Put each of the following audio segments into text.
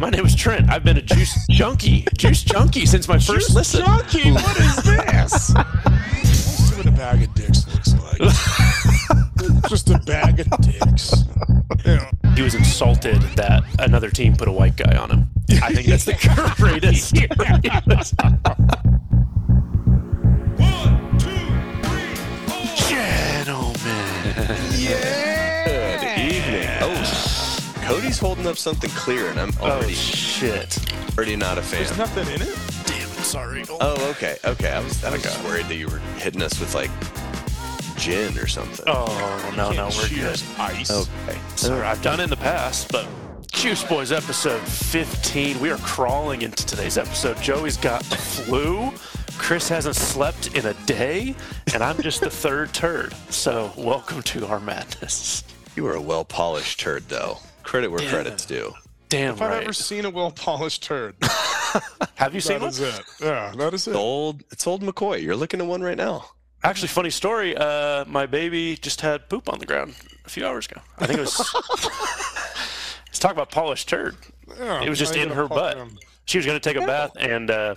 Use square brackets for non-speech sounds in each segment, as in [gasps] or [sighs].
My name is Trent. I've been a juice junkie, juice junkie since my first Juice listen. junkie, what is this? [laughs] See what a bag of dicks looks like. [laughs] Just a bag of dicks. Yeah. He was insulted that another team put a white guy on him. I think that's the [laughs] greatest. Holding up something clear, and I'm Oh already shit. already not a fan. There's nothing in it. Damn it. Sorry. Oh, okay, okay. I was I was just worried that you were hitting us with like gin or something. Oh no, no, we're good. Cheers, Ice. Okay. Sorry, I've done it in the past, but Juice Boys episode 15. We are crawling into today's episode. Joey's got the flu. Chris hasn't slept in a day, and I'm just the third turd. So, welcome to our madness. You were a well polished turd, though. Credit where Yeah. credit's due. Damn If I've ever seen a well polished turd, [laughs] Have you seen that one? is it. Yeah, that is it. It's old. It's old McCoy. You're looking at one right now. Actually, funny story. Uh, my baby just had poop on the ground a few hours ago. I think it was. [laughs] Let's talk about polished turd. Yeah, It was just in her butt. them. She was going to take a bath and uh,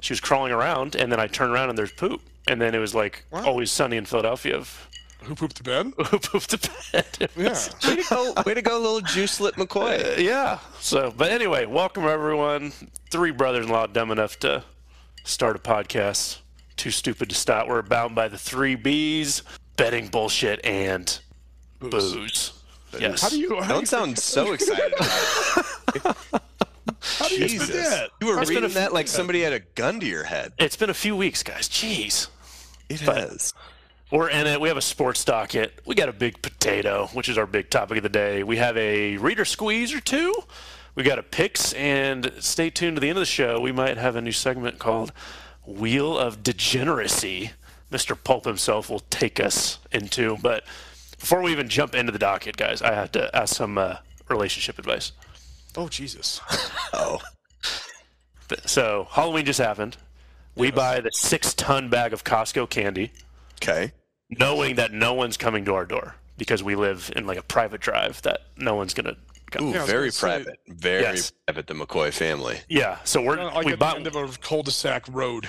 she was crawling around, and then I turned around and there's poop. And then it was like What? always sunny in Philadelphia of Who pooped the bed? who pooped the bed. [laughs] Yeah. Way to go, way to go, little juice lip McCoy. Uh, yeah. So, but anyway, welcome everyone. Three brothers-in-law dumb enough to start a podcast. Too stupid to stop. We're bound by the three B's: betting, bullshit, and booze. Yes. How do you? How do Don't you, sound so [laughs] excited how do you Jesus. forget? You were It's been a reading that like somebody had a gun to your head. It's been a few weeks, guys. Jeez. It But- has. We're in it. We have a sports docket. We got a big potato, which is our big topic of the day. We have a reader squeeze or two. We got a picks, and stay tuned to the end of the show. We might have a new segment called Wheel of Degeneracy. Mr. Pulp himself will take us into. But before we even jump into the docket, guys, I have to ask some uh, relationship advice. Oh Jesus! [laughs] Oh, So Halloween just happened. We buy the six-ton bag of Costco candy. okay. Knowing that no one's coming to our door because we live in like a private drive that no one's gonna come. Ooh, Yeah, very gonna say- private. Very Yes. private. The McCoy family. Yeah, so we're Like we at bought. the end of a cul-de-sac road.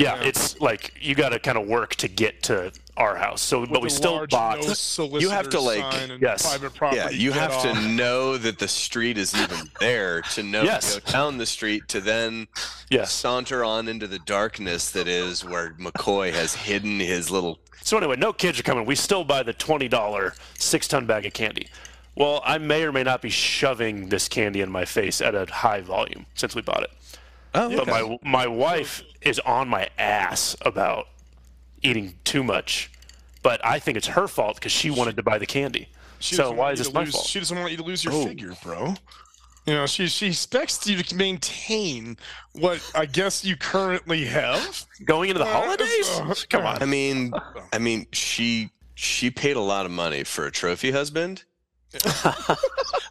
Yeah, yeah. it's like you got to kind of work to get to our house. So, but we still bought. no [laughs] You have to, like- Yes. private property. Yeah, you get have to know that the street is even there to know Yes. to go down the street to then Yes. saunter on into the darkness that is where McCoy has hidden his little. So anyway, no kids are coming. We still buy the twenty dollar six ton bag of candy. Well, I may or may not be shoving this candy in my face at a high volume since we bought it. Oh, But my my wife is on my ass about eating too much. But I think it's her fault because she wanted to buy the candy. She so doesn't why want is you this to my lose, fault? She doesn't want you to lose your Oh. figure, bro. You know, she she expects you to maintain what I guess you currently have. Going into the Uh, holidays? uh, Come I on. mean, I mean, she she paid a lot of money for a trophy husband. [laughs]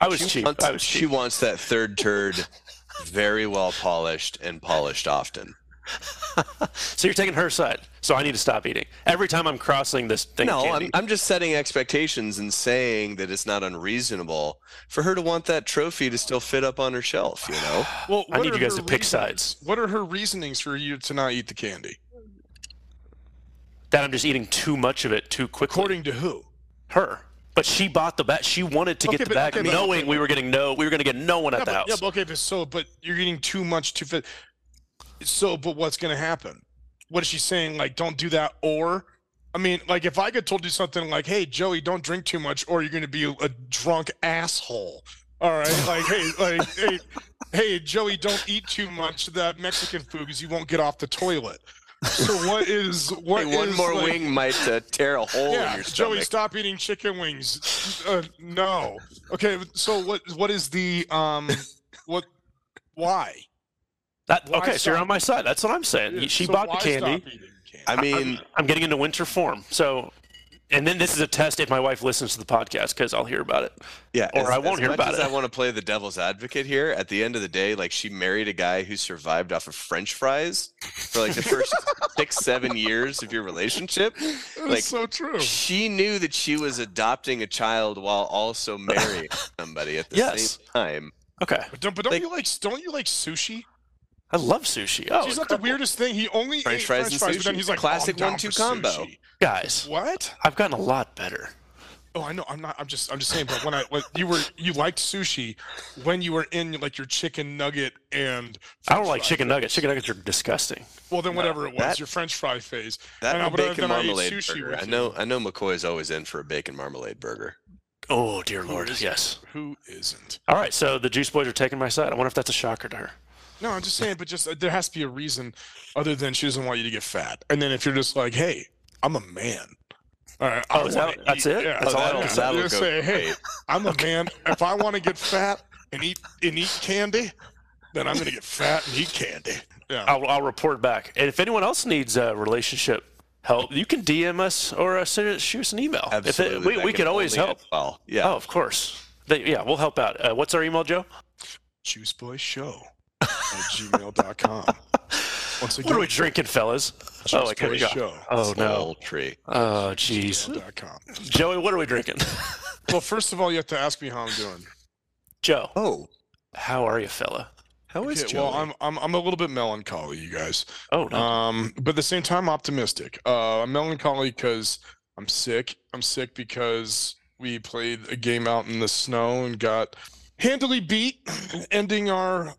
I was She cheap. wants, I was she wants that third turd very well polished and polished often. [laughs] So you're taking her side. So I need to stop eating. Every time I'm crossing this thing No. I'm, I'm just setting expectations and saying that it's not unreasonable for her to want that trophy to still fit up on her shelf, you know? [sighs] Well, I need you guys to pick reasons- sides. What are her reasonings for you to not eat the candy? that I'm just eating too much of it too quickly. According to who? her. But she bought the bag. She wanted to Okay, get the but- bag, okay, but- knowing okay, we were getting no. We were going to get no one at Yeah, the but, house. yeah, but okay, but so but you're eating too much too fit. So, but what's gonna happen? What is she saying? Like, don't do that, or I mean, like if I could told you something like, "Hey, Joey, don't drink too much, or you're gonna be a drunk asshole." All right, [laughs] like, hey, like, hey, hey, Joey, don't eat too much of that Mexican food because you won't get off the toilet. So, what is [laughs] what Hey, one is, more like- wing might uh, tear a hole in yeah, your Joey, stop eating chicken wings. Uh, no. Okay, so what? What is the um? What? Why? that, why okay, so you're on my side. That's what I'm saying. She So bought the why candy. stop eating candy? I mean, I'm getting into winter form. So, and then this is a test if my wife listens to the podcast because I'll hear about it. yeah, or as, I won't hear about as it. I want to play the devil's advocate here. At the end of the day, like she married a guy who survived off of French fries for like the first [laughs] six, seven years of your relationship. That is like, so true. She knew that she was adopting a child while also marrying [laughs] somebody at the Yes. same time. Okay. But don't, but don't Like- you like don't you like sushi? I love sushi. Oh, She's not the weirdest thing. He only French ate fries French and fries, but then sushi. he's like, Classic oh, one-two combo. sushi. Guys, What? I've gotten a lot better. Oh, I know. I'm not. I'm just. I'm just saying. But when I when you were you liked sushi when you were in like your chicken nugget and I don't French like chicken phase. nuggets. Chicken nuggets are disgusting. Well, then whatever it was, that- your French fry phase. That And I- and bacon then I ate marmalade sushi burger. I know. I know McCoy's always in for a bacon marmalade burger. Oh dear lord, is- yes. Who isn't? All right, so the Juice Boys are taking my side. I wonder if that's a shocker to her. No, I'm just saying. But just uh, there has to be a reason other than she doesn't want you to get fat. And then if you're just like, hey, I'm a man. All right. Oh, I is that- that's eat- it? Yeah, That's all that'll, it is? That'll just say, hey. [laughs] I'm a man. if I want to get fat and eat and eat candy, then I'm gonna get fat and eat candy. Yeah. I'll, I'll report back. And if anyone else needs uh, relationship help, you can DM us or uh, send us, shoot us an email. If Absolutely. it, we that we can always help. Well, yeah. Oh, of course. They, yeah, we'll help out. Uh, what's our email, Joe? Juiceboyshow at gmail.com. [laughs] Once again, What are we drinking, fellas? Oh, I couldn't go. Juiceboyshow Oh no. Tree. Oh jeez. Joey, what are we drinking? [laughs] Well, first of all, you have to ask me how I'm doing. Joe, Oh, how are you, fella? how is Okay, Joey? well, I'm, I'm I'm a little bit melancholy, you guys. Oh no. Um, but at the same time, optimistic. Uh, I'm melancholy because I'm sick. I'm sick because we played a game out in the snow and got handily beat, [clears throat] ending our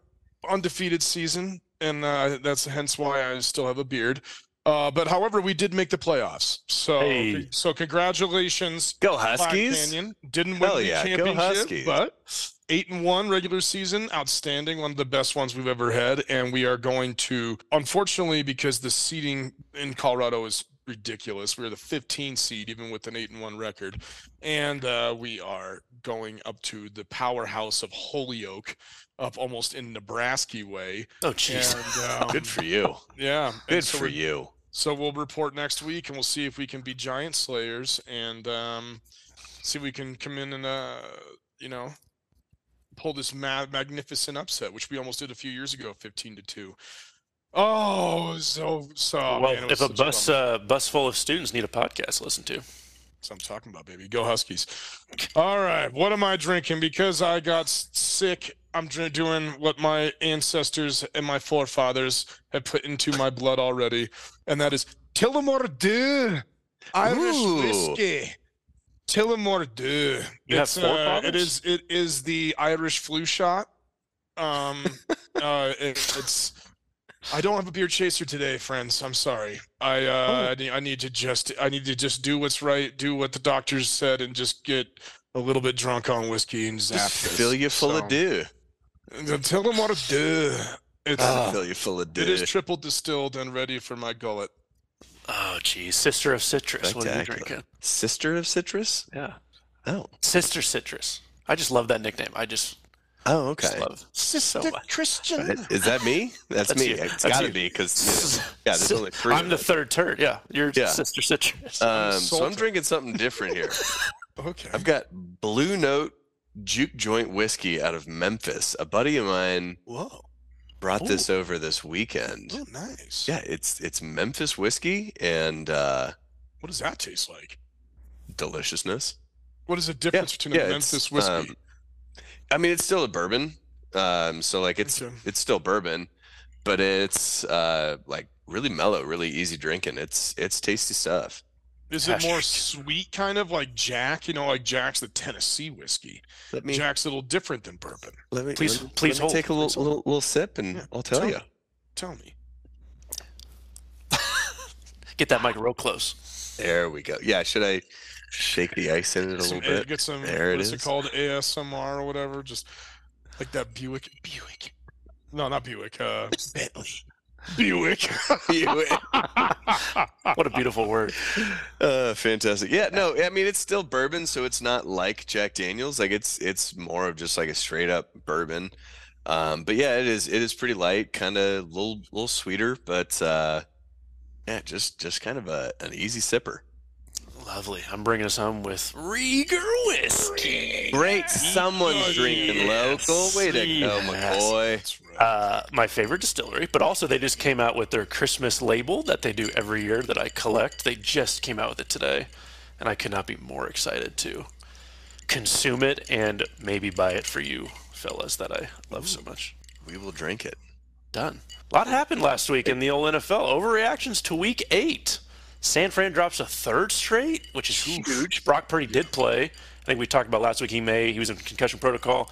undefeated season, and uh, that's hence why I still have a beard. Uh, but however, we did make the playoffs. So Hey. so congratulations, Go Huskies. Canyon. Didn't Hell win the yeah, championship, Huskies. but eight and one regular season, outstanding, one of the best ones we've ever had. And we are going to, unfortunately, because the seeding in Colorado is ridiculous. We're the 15 seed, even with an eight and one record, and uh, we are going up to the powerhouse of Holyoke, up almost in Nebraska way. oh jeez. [laughs] Um, Good for you. yeah, Good so for you. so we'll report next week, and we'll see if we can be giant slayers, and um, see if we can come in and uh, you know, pull this ma- magnificent upset, which we almost did a few years ago, fifteen to two. Oh, so so. well, man, if a bus bummer. uh, bus full of students need a podcast to listen to, That's what I'm talking about, baby. Go Huskies. All right. What am I drinking? Because I got sick, I'm doing what my ancestors and my forefathers have put into my blood already, and that is Tullamore Dew Irish Ooh. whiskey. Tullamore Dew. You have It's, uh, forefathers? it is. It is the Irish flu shot. Um, [laughs] uh, it, it's. I don't have a beer chaser today, friends. I'm sorry. I uh, Oh. I, need, I need to just I need to just do what's right, do what the doctors said, and just get a little bit drunk on whiskey and zap. Just fill you full So, of dew. Tell them what to do. It's fill you full of dew. it is triple distilled and ready for my gullet. oh jeez, sister of citrus. What are you drinking? Sister of citrus. Yeah, Oh. sister citrus. I just love that nickname. I just, Oh, just okay. love so much. Christian. Is that me? That's, That's me. you. It's That's got to you. be because yeah, there's only three. I'm the us. third turd. Yeah, you're Yeah. sister citrus. Um, so I'm drinking something different here. [laughs] Okay. I've got Blue Note Juke Joint Whiskey out of Memphis. A buddy of mine Whoa. brought this over this weekend. Oh, nice. Yeah, it's it's Memphis whiskey and uh, What does that taste like? deliciousness. What is the difference between yeah, a Memphis whiskey? um, I mean, it's still a bourbon. Um, so like it's Okay. it's still bourbon, but it's uh like really mellow, really easy drinking. It's it's tasty stuff. Is it more sweet, kind of like Jack? You know, like Jack's the Tennessee whiskey. Let me Jack's a little different than bourbon. let me Please- let me, please let me take a little, little little sip and Yeah, I'll tell you. me. Tell me. [laughs] Get that mic real close. There we go. Yeah, should I shake the ice in it a Some, little bit? get some. There it what is it is. called? ASMR or whatever. Just like that Buick. Buick. No, not Buick. Uh, Bentley. Buick. [laughs] [laughs] What a beautiful word. Uh, fantastic. Yeah, no, I mean it's still bourbon, so it's not like Jack Daniels. Like it's it's more of just like a straight up bourbon. Um, but yeah, it is it is pretty light, kind of little little sweeter, but uh, yeah, just just kind of a an easy sipper. Lovely. I'm bringing us home with Rieger whiskey. Great, someone's drinking local. Way to go, yes. McCoy. That's right. Uh, my favorite distillery, but also they just came out with their Christmas label that they do every year that I collect. They just came out with it today, and I could not be more excited to consume it and maybe buy it for you fellas, that I love so much. We will drink it. Done. A lot happened last week in the old NFL. Overreactions to Week Eight. San Fran drops a third straight, which is huge. Brock Purdy did play. I think we talked about last week. He may he was in concussion protocol.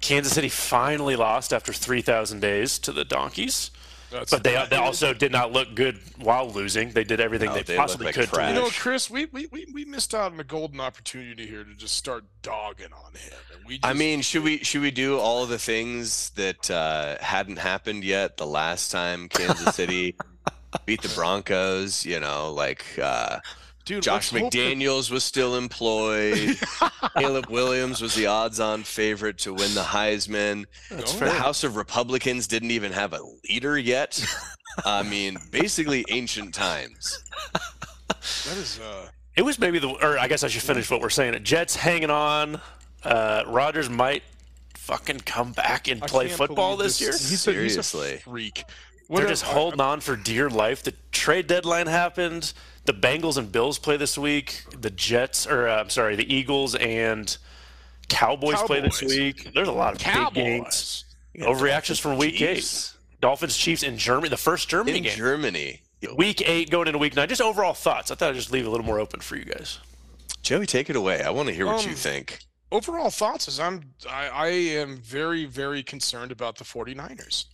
Kansas City finally lost after 3,000 days to the Donkeys. That's But they, they also did not look good while losing. They did everything No, they, they possibly like could to trash. You know. Chris, we, we, we, we missed out on a golden opportunity here to just start dogging on him. And we just, I mean, should we should we do all the things that uh, hadn't happened yet the last time Kansas City [laughs] beat the Broncos? You know, like uh, dude, Josh let's hope that- McDaniels was still employed. [laughs] Caleb Williams was the odds-on favorite to win the Heisman. That's The fair. House of Republicans didn't even have a leader yet. I mean, basically ancient times. that is uh, It was maybe the, or I guess I should finish what we're saying. Jets hanging on. Uh, Rodgers might fucking come back and I play football believe this year. He's a, he's Seriously. a freak. They're What just a- holding on for dear life. The trade deadline happened. The Bengals and Bills play this week. The Jets, or uh, I'm sorry, the Eagles and Cowboys, play this week. There's a lot of big games. Cowboys. Overreactions from Week Chiefs. Eight. Dolphins, Chiefs in Germany. The first Germany in game. Germany. Week Eight going into Week Nine. Just overall thoughts. I thought I'd just leave a little more open for you guys. Joey, take it away. I want to hear what you Um, think. overall thoughts is I'm I, I am very very concerned about the 49ers.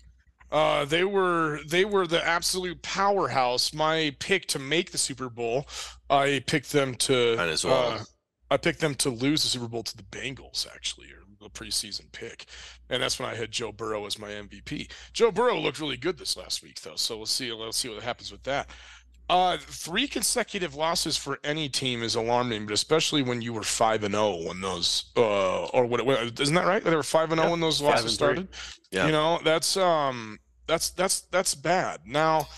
Uh, they were they were the absolute powerhouse. My pick to make the Super Bowl, I picked them to Might as well. uh, I picked them to lose the Super Bowl to the Bengals actually, or the preseason pick, and that's when I had Joe Burrow as my MVP. Joe Burrow looked really good this last week though, so we'll see let's see what happens with that. Uh, three consecutive losses for any team is alarming, but especially when you were five and zero when those, uh, or what? Isn't that right? They were five and zero Yeah, when those losses started. Yeah. You know, that's um, that's that's that's bad. Now,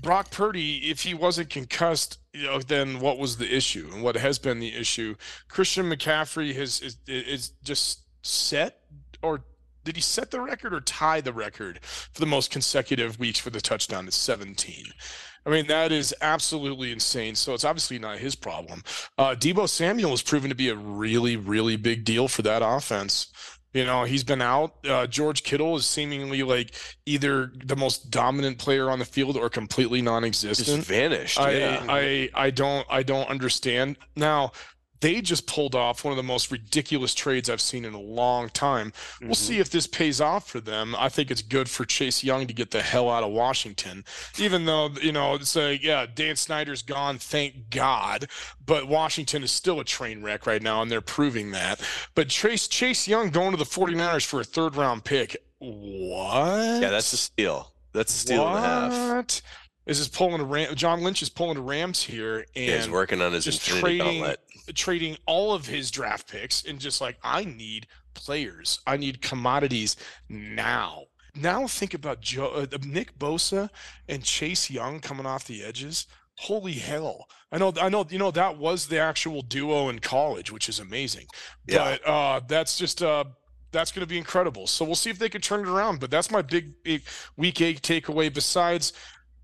Brock Purdy, if he wasn't concussed, you know, then what was the issue and what has been the issue? Christian McCaffrey has is is just set or. Did he set the record or tie the record for the most consecutive weeks for the touchdown at 17? I mean, that is absolutely insane. So it's obviously not his problem. Uh, Deebo Samuel has proven to be a really, really big deal for that offense. You know, he's been out. Uh, George Kittle is seemingly like either the most dominant player on the field or completely Just non-existent. vanished. I, yeah. I I don't I don't understand. Now they just pulled off one of the most ridiculous trades I've seen in a long time. We'll Mhm. see if this pays off for them. I think it's good for Chase Young to get the hell out of Washington, even though you know it's like yeah, Dan Snyder's gone, thank God, but Washington is still a train wreck right now, and they're proving that. But Chase Chase Young going to the 49ers for a third round pick. What? yeah, that's a steal. That's a steal and a half. What? This is pulling a Ram. John Lynch is pulling a Rams here, Yeah, he's working on his just trading. Trading all of his draft picks and just like I need players, I need commodities now. Now think about Joe, uh, Nick Bosa and Chase Young coming off the edges. Holy hell! I know, I know, you know that was the actual duo in college, which is amazing. Yeah. But uh, that's just uh, that's going to be incredible. So we'll see if they can turn it around. But that's my big, big week eight takeaway. Besides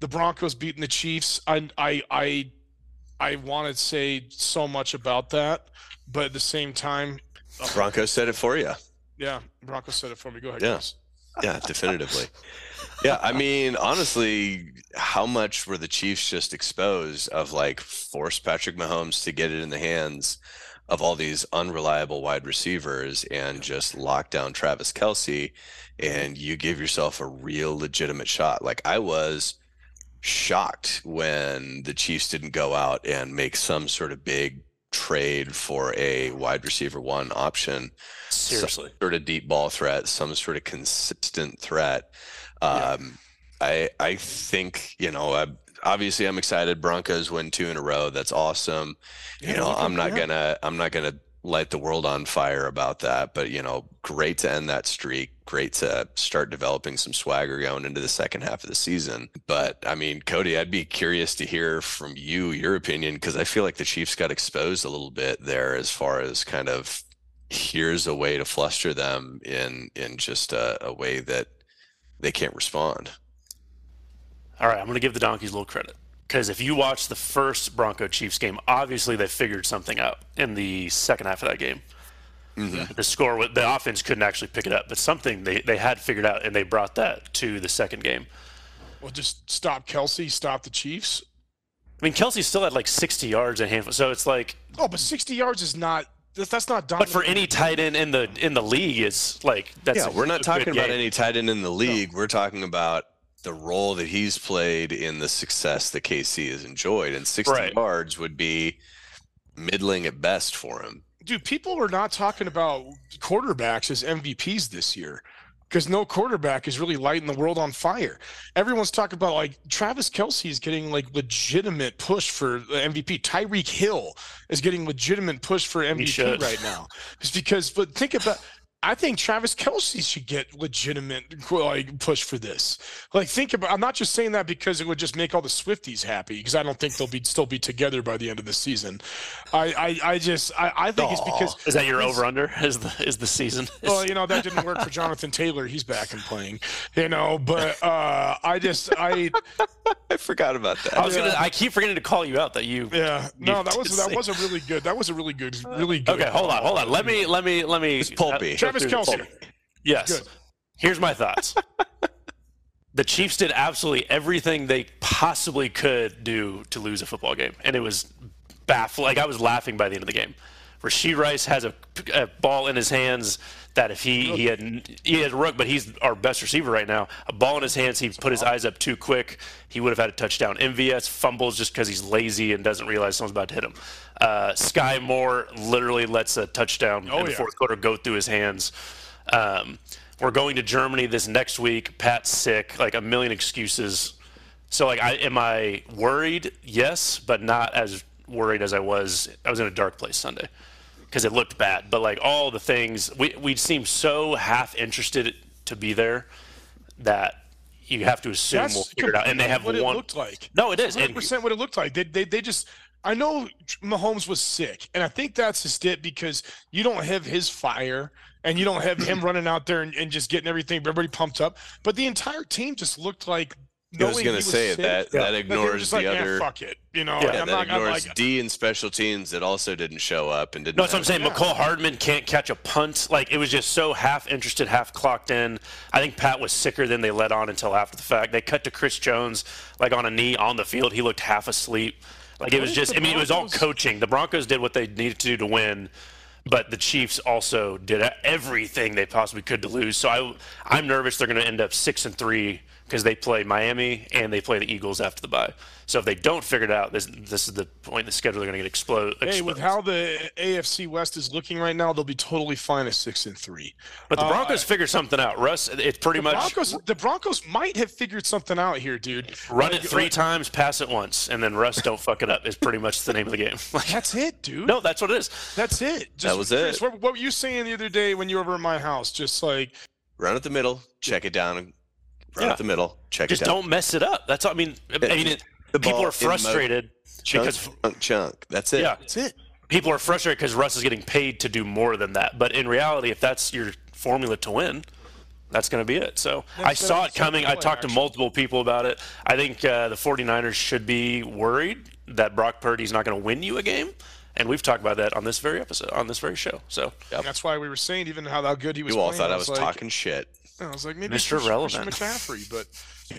the Broncos beating the Chiefs, I, I, I, I want to say so much about that, but at the same time, uh, Broncos said it for you. yeah, Broncos said it for me. Go ahead, Yeah. Chris. Yeah, definitively. yeah, I mean, honestly, how much were the Chiefs just exposed of like force Patrick Mahomes to get it in the hands of all these unreliable wide receivers and just lock down Travis Kelce, and you give yourself a real legitimate shot. Like I was shocked when the Chiefs didn't go out and make some sort of big trade for a wide receiver one option Seriously. sort of deep ball threat, some sort of consistent threat. Yeah. Um, I I think you know I, obviously I'm excited. Broncos win two in a row. That's awesome. Yeah, you know I'm not gonna I'm not gonna light the world on fire about that. But you know, great to end that streak. Great to start developing some swagger going into the second half of the season. But I mean, Cody, I'd be curious to hear from you your opinion because I feel like the Chiefs got exposed a little bit there as far as kind of here's a way to fluster them in in just a, a way that they can't respond. All right, I'm going to give the Donkeys a little credit. Because if you watch the first Bronco Chiefs game, obviously they figured something out in the second half of that game. Mhm. The score, wa- the offense couldn't actually pick it up, but something they, they had figured out, and they brought that to the second game. Well, just stop Kelce, stop the Chiefs. I mean, Kelce still had like 60 yards and handful, so it's like, Oh, but 60 yards is not. That's, that's not but for any tight end in the in the league, it's like that's. Yeah, a- we're not talking about game. any tight end in the league. We're talking about the role that he's played in the success that KC has enjoyed, and 60 Right. yards would be middling at best for him. dude, people are not talking about quarterbacks as MVPs this year because no quarterback is really lighting the world on fire. Everyone's talking about like Travis Kelce is getting like legitimate push for MVP. Tyreek Hill is getting legitimate push for MVP right now. It's because, but think about. I think Travis Kelce should get legitimate like push for this. Like think about. I'm not just saying that because it would just make all the Swifties happy because I don't think they'll be still be together by the end of the season. I I, I just I, I think it's because Is that your It's- over under? [laughs] Is the is the season? [laughs] well, you know that didn't work for Jonathan Taylor. He's back and playing, you know. But uh, I just, I, [laughs] I forgot about that. I was gonna. I keep forgetting to call you out that you. yeah, no, that was did that was a really good. That was a really good, really good. Okay, hold on, hold on. Let me let me let me. It's pulpy. uh, go Travis through the Kelce. pulpy. Yes. Good. Here's my thoughts. the Chiefs did absolutely everything they possibly could do to lose a football game, and it was baffling. Like I was laughing by the end of the game. Rasheed Rice has a, a ball in his hands that if he he had he had Rook, but he's our best receiver right now. A ball in his hands, he put his eyes up too quick. He would have had a touchdown. MVS fumbles just because he's lazy and doesn't realize someone's about to hit him. Uh, Skyy Moore literally lets a touchdown Oh, in the yeah. fourth quarter go through his hands. Um, we're going to Germany this next week. Pat's sick. Like a million excuses. So like, I am I worried? Yes, but not as worried as I was. I was in a dark place Sunday because it looked bad. But like all the things, we we seem so half interested to be there that you have to assume That's we'll figure it out. And they have what one. it looked like. No, it is. And- 100 percent what it looked like. They, they they just. I know Mahomes was sick, and I think that's just it because you don't have his fire and you don't have him [clears throat] running out there and, and just getting everything everybody pumped up. But the entire team just looked like. I was gonna he say sick, that Yeah. that that they were ignores just the like, "Eh, other. fuck it, you know. Yeah, and Yeah, I'm that not, I'm ignores like, D and special teams that also didn't show up and didn't. No, that's what I'm saying. Yeah. Mecole Hardman can't catch a punt. Like it was just so half interested, half clocked in. I think Pat was sicker than they let on until after the fact. They cut to Chris Jones like on a knee on the field. He looked half asleep. Like it was just. I mean, it was all coaching. The Broncos did what they needed to do to win, but the Chiefs also did everything they possibly could to lose. So I, I'm nervous they're going to end up six and three because they play Miami and they play the Eagles after the bye. So if they don't figure it out, this this is the point in the schedule they're going to get explode. Hey, with how the AFC West is looking right now, they'll be totally fine at six and three. But the Uh, Broncos figured something out. Russ, it's pretty The much Broncos, the Broncos might have figured something out here, dude. run Like- it three like- times, pass it once, and then Russ don't fuck it up. Is pretty much the name of the game. [laughs] Like, That's it, dude. no, that's what it is. That's it. Just, was Chris, it. What, what were you saying the other day when you were over at my house? Just like, run at the middle, check it down, and run Yeah. at the middle, check Just it down. don't mess it up. That's all. I mean, I mean, it, The people ball are frustrated chunk, because chunk, chunk. That's it. yeah, that's it. people are frustrated because Russ is getting paid to do more than that. But in reality, if that's your formula to win, that's going to be it. So I saw it coming. I simple, talked to multiple people about it. I think uh, the 49ers should be worried that Brock Purdy's not going to win you a game. And we've talked about that on this very episode, on this very show. So Yep. That's why we were saying even how, how good he was. You all playing. thought I was like, talking shit. I was like, maybe Mr. Christian- Relevant. Christian McCaffrey, but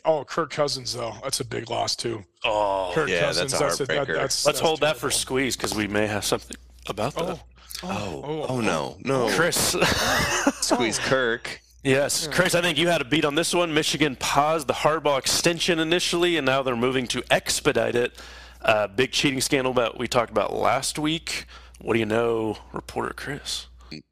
oh, Kirk Cousins though, that's a big loss too. oh, Kirk yeah, that's Cousins, a that- heartbreaker. that's, let's that's hold that for squeeze because we may have something about that. Oh, Oh, oh, oh, oh no, oh. no. Chris. [laughs] Squeeze Kirk. Yes, Chris, I think you had a beat on this one. Michigan paused the Harbaugh extension initially, and now they're moving to expedite it. Uh, big cheating scandal that we talked about last week. What do you know, reporter Chris?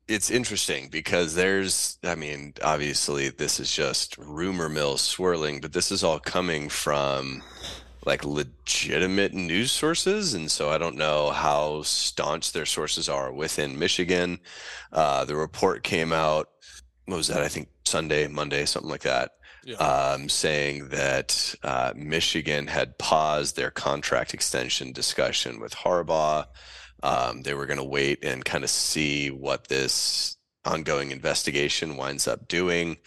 It's interesting because there's, I mean, obviously this is just rumor mill swirling, but this is all coming from like legitimate news sources. And so I don't know how staunch their sources are within Michigan. Uh, the report came out, what was that? I think Sunday, Monday, something like that. Yeah. um, saying that uh, Michigan had paused their contract extension discussion with Harbaugh. Um, they were going to wait and kind of see what this ongoing investigation winds up doing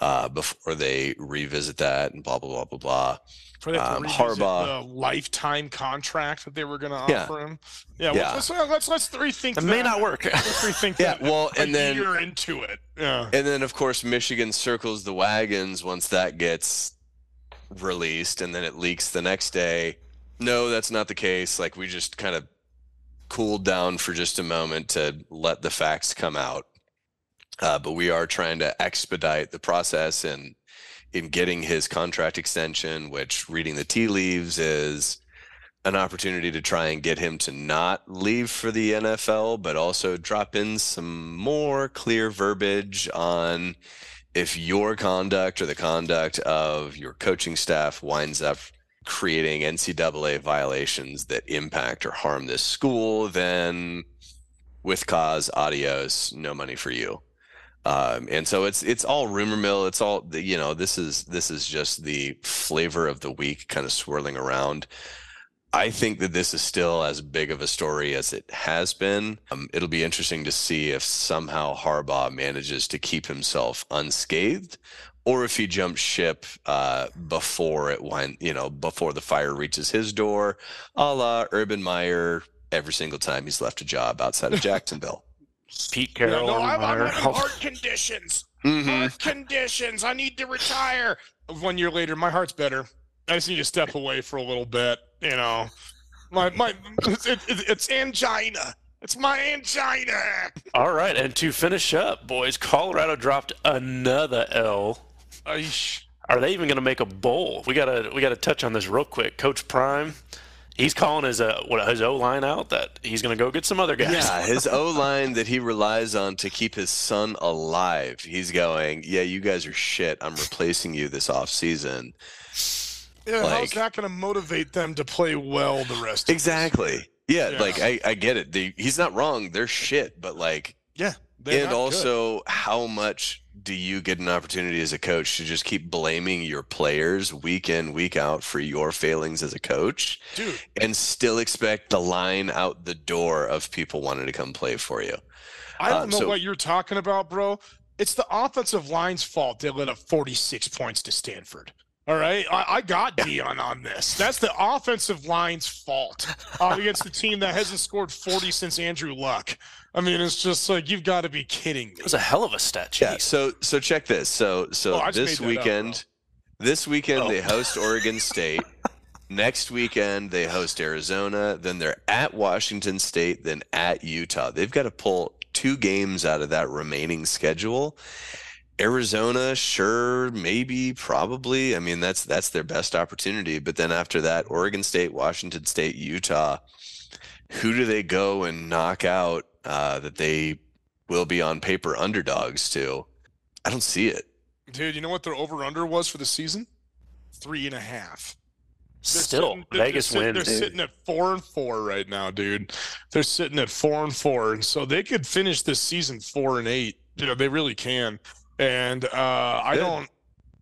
uh, before they revisit that and blah blah blah blah blah. For to Um, Harbaugh- the lifetime contract that they were going to Yeah. offer him. Yeah, Yeah. Let's, let's let's rethink. It may not work. Let's rethink [laughs] Yeah, that. well, and then year into it. Yeah. And then, of course, Michigan circles the wagons once that gets released, and then it leaks the next day. No, that's not the case. Like, we just kind of cooled down for just a moment to let the facts come out. Uh, but we are trying to expedite the process in in getting his contract extension, which reading the tea leaves is an opportunity to try and get him to not leave for the NFL, but also drop in some more clear verbiage on if your conduct or the conduct of your coaching staff winds up creating NCAA violations that impact or harm this school, then with cause, adios, no money for you. Um, and so it's it's all rumor mill. It's all you know. This is this is just the flavor of the week, kind of swirling around. I think that this is still as big of a story as it has been. Um, it'll be interesting to see if somehow Harbaugh manages to keep himself unscathed, or if he jumps ship uh, before it went, you know, before the fire reaches his door, a la Urban Meyer. Every single time he's left a job outside of [laughs] Jacksonville. Pete Yeah, Carroll. no, I'm, I'm having heart conditions. Mhm. Heart conditions. I need to retire. One year later, my heart's better. I just need to step away for a little bit. You know, my my it's, it, it's angina. It's my angina. All right, and to finish up, boys, Colorado dropped another L. Aish. Are they even going to make a bowl? We gotta we gotta touch on this real quick. Coach Prime, he's calling his uh what his O line out that he's going to go get some other guys. Yeah, his [laughs] O line that he relies on to keep his son alive. He's going, yeah, you guys are shit. I'm replacing you this off season. Yeah, how's that going to motivate them to play well the rest? of this? Exactly. Yeah, Yeah. like I, I get it. They, he's not wrong. They're shit, but like, Yeah, and not good. also, how much do you get an opportunity as a coach to just keep blaming your players week in, week out for your failings as a coach, dude. and still expect the line out the door of people wanting to come play for you? I don't Um, know so- what you're talking about, bro. It's the offensive line's fault they let up 46 points to Stanford. All right, I, I got [laughs] Deion on this. That's the offensive line's fault uh, against the team that hasn't scored 40 since Andrew Luck. I mean, it's just like you've got to be kidding me. It was a hell of a stat. Yeah. So so check this. So so Oh, this made that up, weekend, this weekend Oh. they host Oregon [laughs] State. Next weekend they host Arizona. Then they're at Washington State. Then at Utah. They've got to pull two games out of that remaining schedule. Arizona, sure, maybe, probably. I mean, that's that's their best opportunity. But then after that, Oregon State, Washington State, Utah. Who do they go and knock out uh, that they will be on paper underdogs to? I don't see it. Dude, you know what their over under was for the season? Three and a half. They're Still, sitting- they're- Vegas they're, wins. They're sitting at four and four right now, dude. They're sitting at four and four, and so they could finish this season four and eight. You know, they really can. And uh, I Good. don't.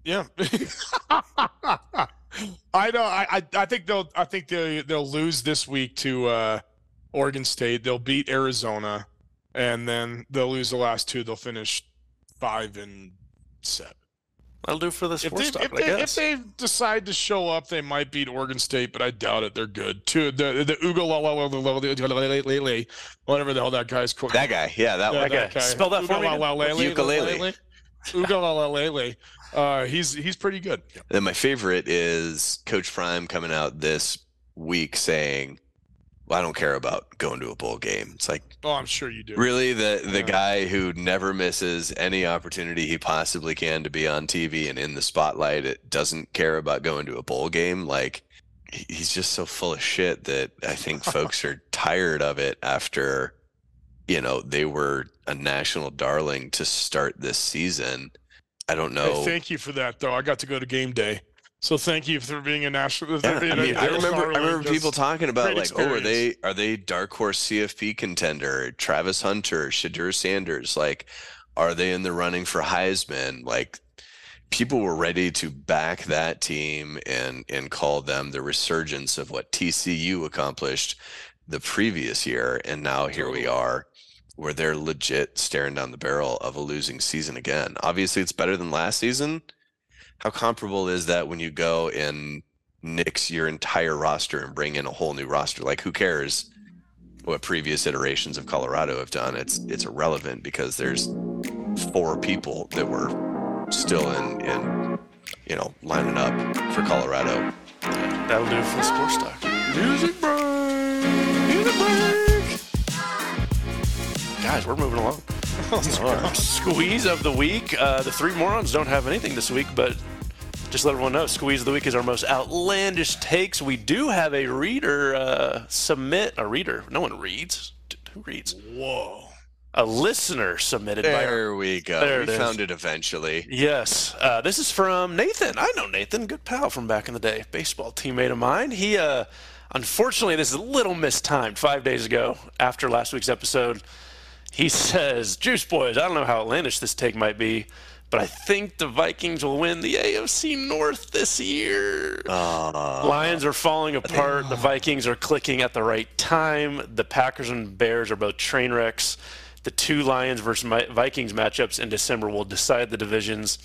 Yeah. [laughs] I know. I, I I think they'll. I think they they'll lose this week to uh, Oregon State. They'll beat Arizona, and then they'll lose the last two. They'll finish five and seven. That'll do for the If sports they, talk, if, I they, if they decide to show up, they might beat Oregon State, but I doubt it. They're good. Two the the Ugalele, whatever the hell that guy's called. That guy, yeah, that Yeah, one. that guy. Spell that for me again. Ugalele, Ukulele. Ugalele. Uh, he's he's pretty good. Then my favorite is Coach Prime coming out this week saying, well, "I don't care about going to a bowl game." It's like Oh, I'm sure you do. really the the Yeah. guy who never misses any opportunity he possibly can to be on TV and in the spotlight. It doesn't care about going to a bowl game. Like he's just so full of shit that I think [laughs] folks are tired of it after you know they were a national darling to start this season. I don't know. Hey, thank you for that, though. I got to go to game day, so thank you for being a national. Yeah, I mean, I remember, I remember people talking. about like, oh, are they are they dark horse CFP contender? Travis Hunter, Shedeur Sanders, like, are they in the running for Heisman? Like, people were ready to back that team and and call them the resurgence of what TCU accomplished the previous year, and now here we are. where they're legit staring down the barrel of a losing season again. Obviously, it's better than last season. How comparable is that when you go and nix your entire roster and bring in a whole new roster? Like, who cares what previous iterations of Colorado have done? It's it's irrelevant because there's four people that were still in in you know lining up for Colorado. That'll do it for the sports talk. Music break. Music break. Guys, we're moving along. Squeeze of the week. Uh, the three morons don't have anything this week, but just let everyone know, squeeze of the week is our most outlandish takes. We do have a reader uh, submit a reader. No one reads. Who reads? Whoa. A listener submitted by There we go. There we it is. found it eventually. Yes, uh, this is from Nathan. I know Nathan, good pal from back in the day, baseball teammate of mine. He, uh, unfortunately, this is a little mistimed. Five days ago, after last week's episode, he says, "Juice boys, I don't know how outlandish this take might be, but I think the Vikings will win the AFC North this year." Uh, Lions are falling apart. The Vikings are clicking at the right time. The Packers and Bears are both train wrecks. The two Lions versus Vikings matchups in December will decide the divisions.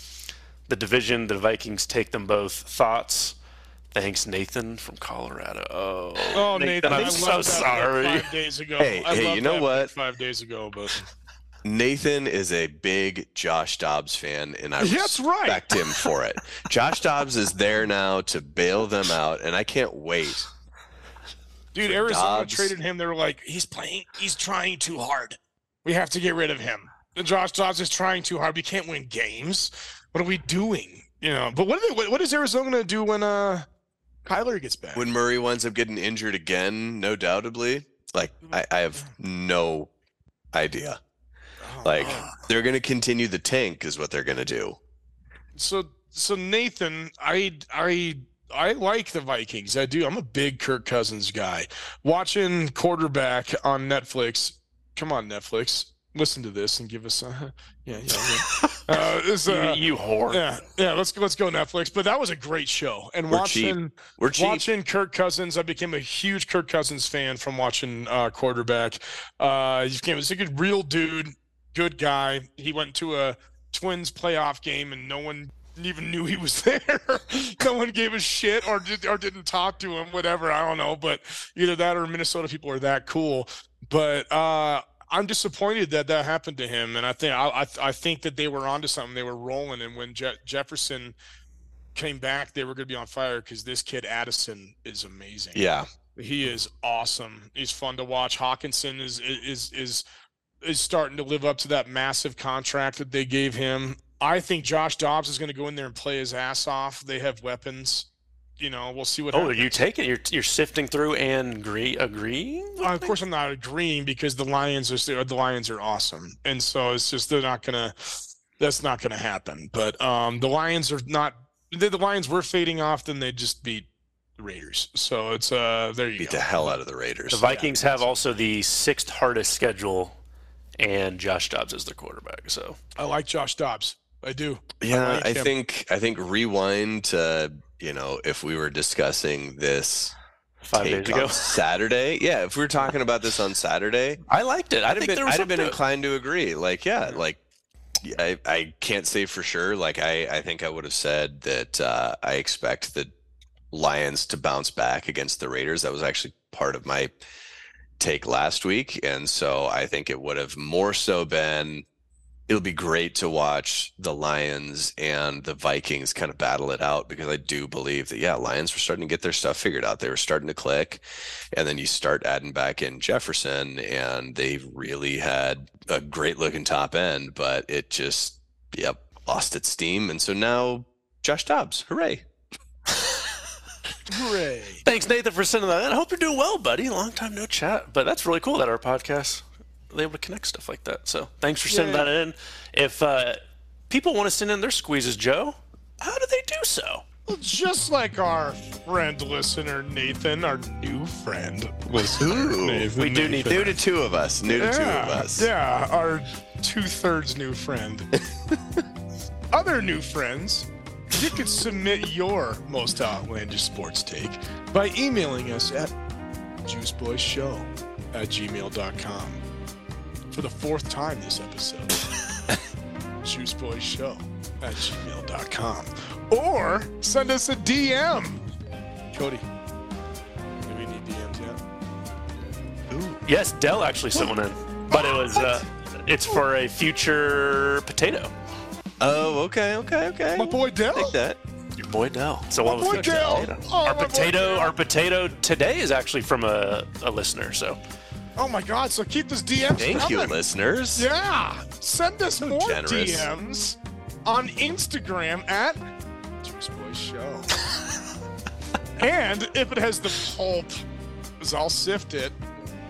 The division, the Vikings take them both. Thoughts? Thanks, Nathan from Colorado. Oh, Oh, Nathan, I'm I so sorry. Five days ago. Hey, I hey, loved you know what? Five days ago, but Nathan is a big Josh Dobbs fan, and I That's right. respect him for it. Josh Dobbs is there now to bail them out, and I can't wait. dude, Arizona Dobbs. traded him. They were like, he's playing, he's trying too hard. We have to get rid of him. And Josh Dobbs is trying too hard. We can't win games. What are we doing? You know. But what are they, what, what is Arizona going to do when uh Kyler gets back? When Murray winds up getting injured again, no doubtably, like I, I have no idea. Oh, Like they're gonna continue the tank, is what they're gonna do. so so Nathan, I I I like the Vikings. I do. I'm a big Kirk Cousins guy. Watching quarterback on Netflix. Come on, Netflix. Listen to this and give us a [laughs] yeah yeah yeah. [laughs] Uh, it's, you, uh, you whore. yeah yeah. Let's go let's go Netflix. But that was a great show. And We're cheap. watching We're cheap. watching Kirk Cousins, I became a huge Kirk Cousins fan from watching uh, quarterback. Uh, he became he's a good, real dude, good guy. He went to a Twins playoff game and no one even knew he was [laughs] there. no one gave a shit or did, or didn't talk to him. Whatever, I don't know. But either that or Minnesota people are that cool. But uh, I'm disappointed that that happened to him, and I think I I, I think that they were onto something. They were rolling, and when Je- Jefferson came back, they were going to be on fire because this kid Addison is amazing. Yeah. He is awesome. He's fun to watch. Hockenson is is is is starting to live up to that massive contract that they gave him. I think Josh Dobbs is going to go in there and play his ass off. They have weapons. You know, we'll see what. Oh, are you taking? You're you're sifting through and agree agreeing? Uh, of course, I'm not agreeing because the Lions are the Lions are awesome, and so it's just they're not gonna. That's not gonna happen. But um, the Lions are not. The, the Lions were fading off, then they just beat the Raiders. So it's uh, there you Beat go. the hell out of the Raiders. The Vikings have also the sixth hardest schedule, and Josh Dobbs is their quarterback. So I like Josh Dobbs. I do. Yeah, like I think I think rewind to you know if we were discussing this five days ago, Saturday, yeah, if we were talking about this on Saturday, I liked it. I I'd have think been I'd have been something to it. inclined to agree. Like, yeah, like I I can't say for sure. Like, I I think I would have said that uh, I expect the Lions to bounce back against the Raiders. That was actually part of my take last week, and so I think it would have more so been. It'll be great to watch the Lions and the Vikings kind of battle it out because I do believe that yeah, Lions were starting to get their stuff figured out. They were starting to click, and then you start adding back in Jefferson, and they really had a great looking top end, but it just yep lost its steam, and so now Josh Dobbs, hooray! Hooray! Thanks, Nathan, for sending that. I hope you're doing well, buddy. Long time no chat, but that's really cool that our podcast is able to connect stuff like that. So thanks for sending Yeah. that in. If uh, people want to send in their squeezes, Joe, how do they do so? Well, just like our friend listener Nathan, our new friend listener Ooh, Nathan. we do need New to two of us, new to two of us. yeah, our two thirds new friend. [laughs] Other new friends, you can submit your most outlandish sports take by emailing us at juiceboyshow at gmail.com. for the fourth time this episode. [laughs] Juice Boy Show at gmail.com. Or send us a DM. Cody, do we need DMs yet? Yes, Dell actually sent one in, but it was uh, it's for a future potato. Oh, okay, okay, okay. My boy Dell. Take that. Your boy Dell. So what My was boy Dell. Oh, our my potato, Dell. our potato today is actually from a, a listener. So Oh my God! So keep this DMs Thank you, listeners. Yeah, send us more generous. DMs on Instagram at Juice Boy Show. [laughs] and if it has the pulp, because I'll sift it,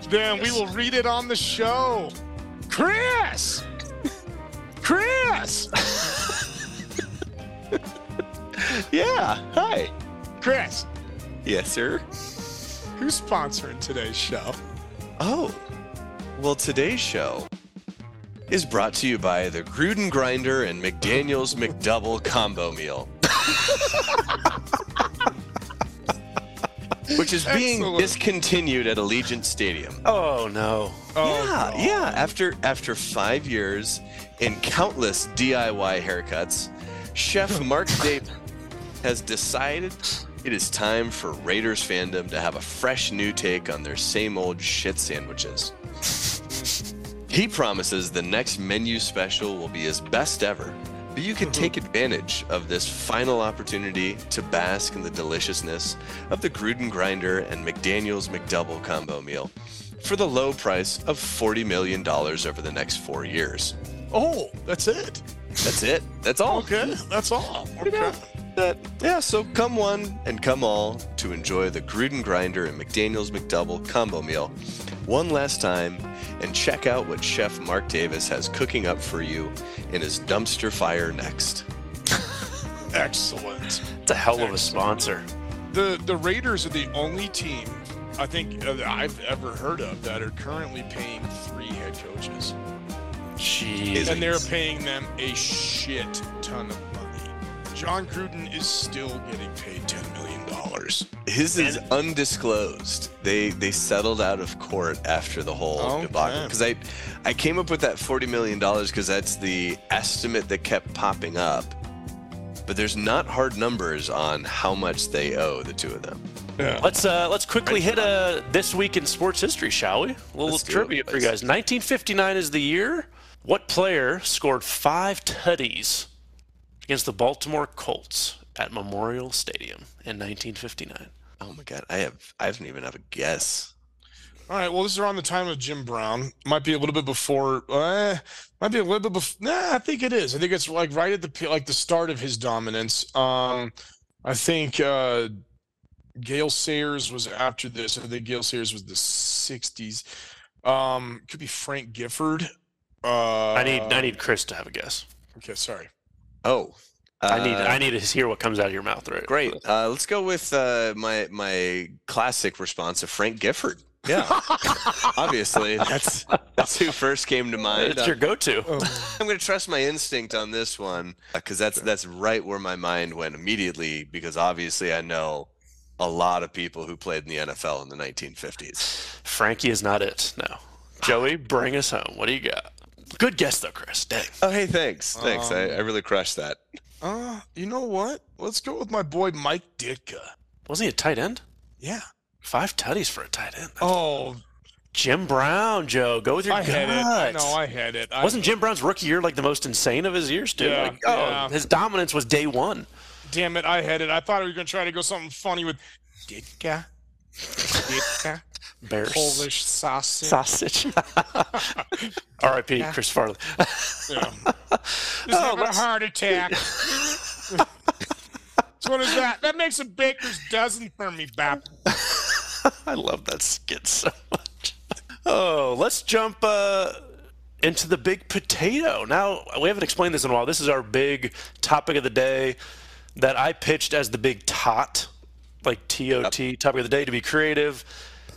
then we will read it on the show. Chris, Chris, [laughs] Yeah. Hi. Chris. Yes, sir. Who's sponsoring today's show? Oh. Well, today's show is brought to you by the Gruden Grinder and McDaniel's McDouble combo meal. [laughs] Which is being Excellent. discontinued at Allegiant Stadium. oh no, Oh, yeah, no. yeah. After after five years and countless DIY haircuts, Chef Mark Davis has decided it is time for Raiders fandom to have a fresh new take on their same old shit sandwiches. [laughs] He promises the next menu special will be his best ever, but you can [laughs] take advantage of this final opportunity to bask in the deliciousness of the Gruden Grinder and McDaniel's McDouble combo meal for the low price of $40 million over the next four years. Oh, that's it. That's it. That's all. Okay, that's all. Okay. That, yeah, so come one and come all to enjoy the Gruden Grinder and McDaniel's McDouble combo meal one last time and check out what Chef Mark Davis has cooking up for you in his dumpster fire next. [laughs] Excellent. it's a hell of a sponsor. The the Raiders are the only team I think uh, I've ever heard of that are currently paying three head coaches, Jeez. and they're paying them a shit ton of money. Jon Gruden is still getting paid ten million dollars. His is undisclosed. They they settled out of court after the whole Okay. debacle. Because I I came up with that forty million dollars because that's the estimate that kept popping up. But there's not hard numbers on how much they owe the two of them. Yeah. Let's uh, let's quickly hit uh, this week in sports history, shall we? A little Let's do it, trivia for you guys. 1959 is the year. What player scored five tutties against the Baltimore Colts at Memorial Stadium in 1959? Oh my god, I have I don't even have a guess. All right. Well, this is around the time of Jim Brown. Might be a little bit before. Uh, might be a little bit before. Nah, I think it is. I think it's like right at the like the start of his dominance. Um, I think uh, Gale Sayers was after this. I think Gale Sayers was the '60s. Um, could be Frank Gifford. Uh, I need I need Chris to have a guess. Okay, sorry. Oh, I need uh, I need to hear what comes out of your mouth, right? Great. Uh, let's go with uh, my my classic response of Frank Gifford. Yeah, [laughs] obviously [laughs] that's that's who first came to mind. It's your go-to. [laughs] I'm going to trust my instinct on this one because that's that's right where my mind went immediately. Because obviously I know a lot of people who played in the NFL in the 1950s. Frankie is not it. No. Joey, bring us home. What do you got? Good guess though, Chris. Dang. Oh, hey, thanks, thanks. I, Um, I really crushed that. Uh, you know what? Let's go with my boy Mike Ditka. Wasn't he a tight end? Yeah. Five tutties for a tight end. Oh, Jim Brown, Joe. Go with your I gut. had it. I know, I had it. I, Wasn't Jim Brown's rookie year like the most insane of his years, too? Yeah, like, oh, yeah. his dominance was day one. Damn it, I had it. I thought we were gonna try to go something funny with Ditka. Ditka. Bears. Polish sausage. sausage. [laughs] R.I.P. Chris Farley. Yeah. [laughs] Just having a heart attack. [laughs] so what is that? That makes a baker's dozen for me, Bap. I love that skit so much. Oh, let's jump uh, into the big potato. Now, we haven't explained this in a while. This is our big topic of the day that I pitched as the big tot, like T O T, topic of the day to be creative.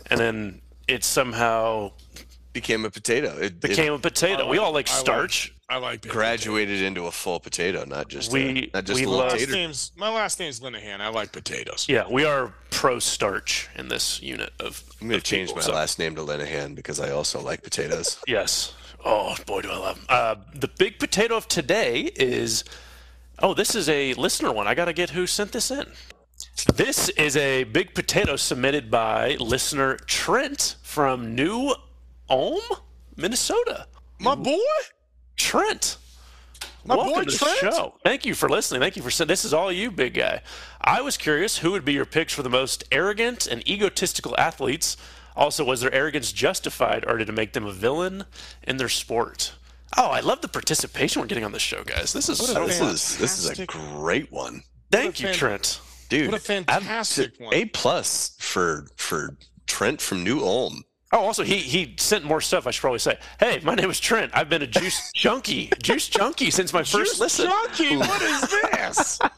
And then it somehow Became a potato. It, became it a potato. we all like I like- starch. I like that. graduated into a full potato, not just We- a, not just we a My little love- last tater. name's my last name's Linehan. I like potatoes. Yeah, we are pro starch in this unit of. I'm going of to change people, my so- last name to Linehan because I also like potatoes. Yes. Oh boy, do I love them. Uh, the big potato of today is. Oh, this is a listener one. I got to get who sent this in. This is a big potato submitted by listener Trent from New Ulm, Minnesota. My boy, Trent. my Welcome boy to the Trent. show. Thank you for listening. Thank you for saying this is all you, big guy. I was curious who would be your picks for the most arrogant and egotistical athletes. Also, was their arrogance justified, or did it make them a villain in their sport? Oh, I love the participation we're getting on this show, guys. This is so This is this is a great one, Thank you, fan- Trent. Dude. What a fantastic I'm- one. A plus for for Trent from New Ulm. Oh, also, he he sent more stuff. I should probably say, hey, my name is Trent. I've been a juice [laughs] junkie, juice junkie since my first Juice listen. Junkie, what is this? [laughs]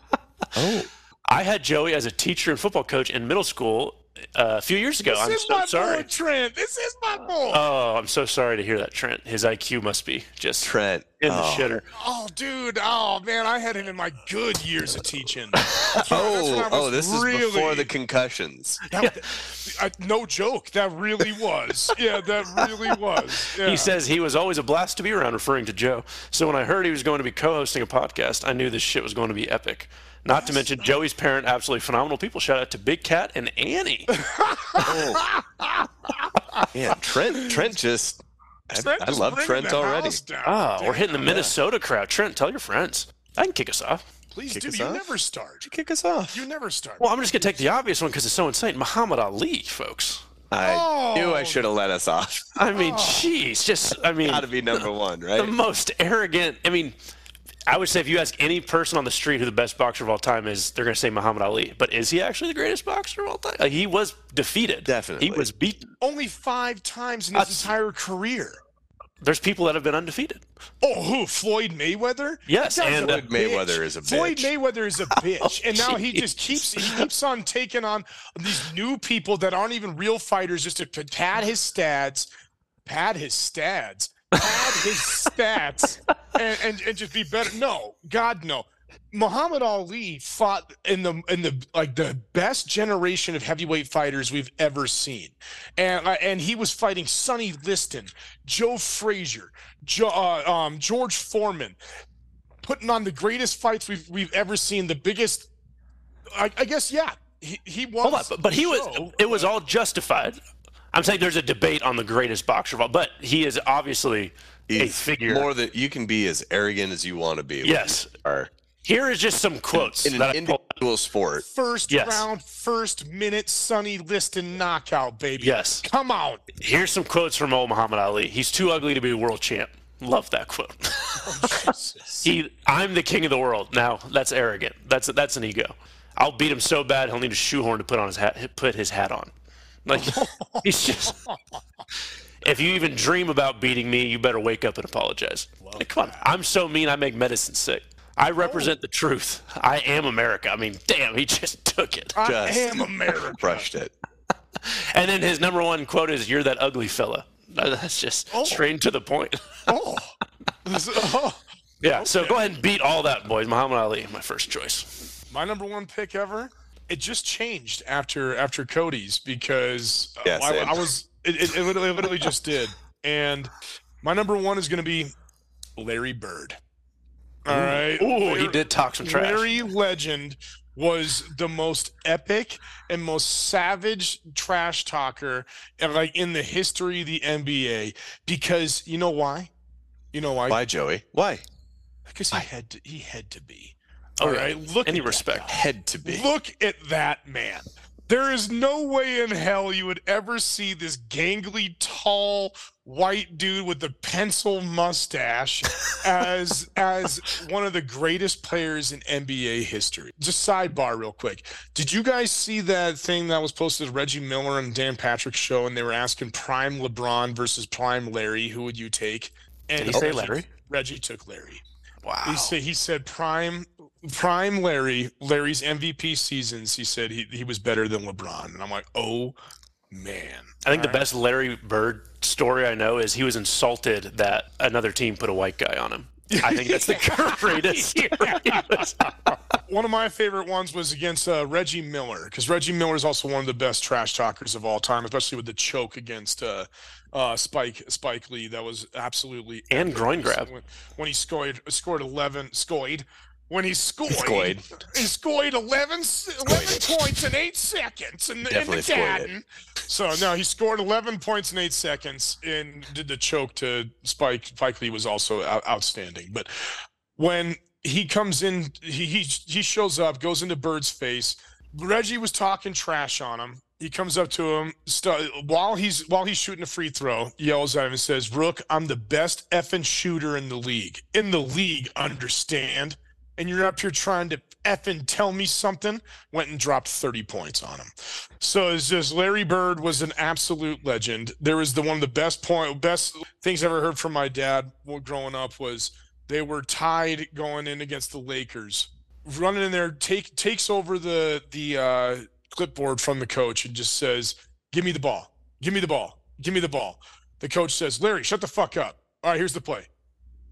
Oh, I had Joey as a teacher and football coach in middle school uh, a few years ago. this I'm is so my sorry. boy Trent. This is my boy. Oh, I'm so sorry to hear that, Trent. His IQ must be just Trent. in the oh. shitter. Oh, dude. Oh, man. I had him in my good years of teaching. [laughs] That's Oh, oh, was this is before the concussions. [laughs] That, I, no joke. That really was. Yeah, that really was. [laughs] Yeah. He says he was always a blast to be around, referring to Joe. So when I heard he was going to be co-hosting a podcast, I knew this shit was going to be epic. Not to mention Joey's parent, absolutely phenomenal people. Shout out to Big Cat and Annie. [laughs] Oh. Yeah, Trent. Trent just. I, Trent I just love Trent already. house down. Oh, we're hitting the Damn. Minnesota crowd. Trent, tell your friends. I can kick us off. Please Kick do. You off? never start. You kick us off. You never start. Well, I'm just gonna take the obvious one because it's so insane. Muhammad Ali, folks. I oh. knew I Oh. should have let us off. I mean, oh. jeez, just I mean, Got to be number one, right? the most arrogant. I mean, I would say if you ask any person on the street who the best boxer of all time is, they're going to say Muhammad Ali. But is he actually the greatest boxer of all time? Like, he was defeated. Definitely. He was beaten. Only five times in his That's- entire career. There's people that have been undefeated. Oh, who? Floyd Mayweather? Yes, and- a uh, Floyd Mayweather is a bitch. Floyd. Mayweather is a [laughs] oh, bitch, and now he just keeps he keeps on taking on these new people that aren't even real fighters just to pad his stats, pad his stats, pad his stats, and, and and just be better. No, God, no. Muhammad Ali fought in the in the like the best generation of heavyweight fighters we've ever seen, and uh, and he was fighting Sonny Liston, Joe Frazier, jo- uh, um, George Foreman, putting on the greatest fights we've we've ever seen. The biggest, I, I guess, yeah. He he won. Hold on, but, but he was. It was all justified. I'm saying there's a debate on the greatest boxer of all, but he is obviously a figure. More that you can be as arrogant as you want to be. Yes. you Are Here is just some quotes in that an individual sport. first Yes. round, first minute, Sonny Liston knockout, baby. Yes. Come on. Here's some quotes from old Muhammad Ali. He's too ugly to be a world champ. Love that quote. Oh, [laughs] he, I'm the king of the world. Now that's arrogant. That's that's an ego. I'll beat him so bad he'll need a shoehorn to put on his hat. Put his hat on. Like [laughs] he's just. If you even dream about beating me, you better wake up and apologize. Like, come on, I'm so mean I make medicine sick. I oh. represent the truth. I am America. I mean, damn, he just [laughs] took it. I Just am America. Crushed it. And then his number one quote is, "You're that ugly fella." Uh, that's just Oh. straight to the point. [laughs] Oh. Oh. Yeah, so go ahead and beat all that, boys. Muhammad Ali, my first choice. my number one pick ever. It just changed after after Cody's because uh, Yeah, I. I was it, it, it literally, it literally just did. [laughs] And my number one is going to be Larry Bird. All right. Ooh, he did talk some trash. Larry Legend was the most epic and most savage trash talker like in the history of the NBA because you know why? You know why? Why, Joey? Why? Because he had to, he had to be. All right. Look Any at that respect. Had to be. Look at that man. There is no way in hell you would ever see this gangly, tall, white dude with the pencil mustache [laughs] as as one of the greatest players in NBA history. Just sidebar real quick. Did you guys see that thing that was posted to Reggie Miller and Dan Patrick's show and they were asking prime LeBron versus prime Larry, who would you take? And Did he say Larry? Reggie took Larry. Wow. He said he said prime prime Larry Larry's MVP seasons. He said he, he was better than LeBron, and I'm like, oh man. I think the All right. best Larry Bird story I know is he was insulted that another team put a white guy on him. I think that's the [laughs] [laughs] greatest story. One of my favorite ones was against uh, Reggie Miller because Reggie Miller is also one of the best trash talkers of all time, especially with the choke against uh, uh, Spike Spike Lee. That was absolutely And epic. groin grab. when, when he scored scored eleven scored when he scored Scored. he scored 11, s- 11 points in eight seconds in the, in the garden. So no, he scored 11 points in eight seconds and did the choke to Spike. Spike Lee was also outstanding. But when he comes in, he, he he shows up, goes into Bird's face. Reggie was talking trash on him. He comes up to him st- while he's while he's shooting a free throw, yells at him and says, "Rook, I'm the best effing shooter in the league. In the league, understand?" And you're up here trying to effing tell me something. Went and dropped 30 points on him. So it's just Larry Bird was an absolute legend. There was the one of the best point, best things I ever heard from my dad growing up was they were tied going in against the Lakers. Running in there, take takes over the the uh, clipboard from the coach and just says, "Give me the ball. Give me the ball. Give me the ball." The coach says, "Larry, shut the fuck up. All right, here's the play.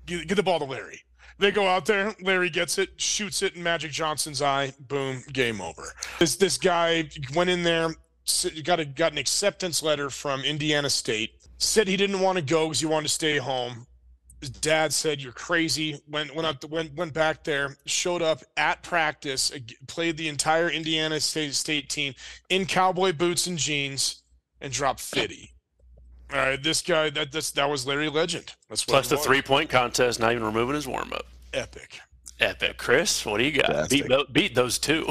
Get, give the ball to Larry." They go out there. Larry gets it, shoots it in Magic Johnson's eye. Boom, game over. This this guy went in there, got a got an acceptance letter from Indiana State. Said he didn't want to go because he wanted to stay home. His dad said, "You're crazy." Went went up went went back there. Showed up at practice. Played the entire Indiana State State team in cowboy boots and jeans, and dropped fifty. All right, this guy that that's, that was Larry Legend. That's what Plus the was. three point contest, not even removing his warm up. epic. Epic. Chris, what do you got? Beat, Fantastic. tho- beat those two.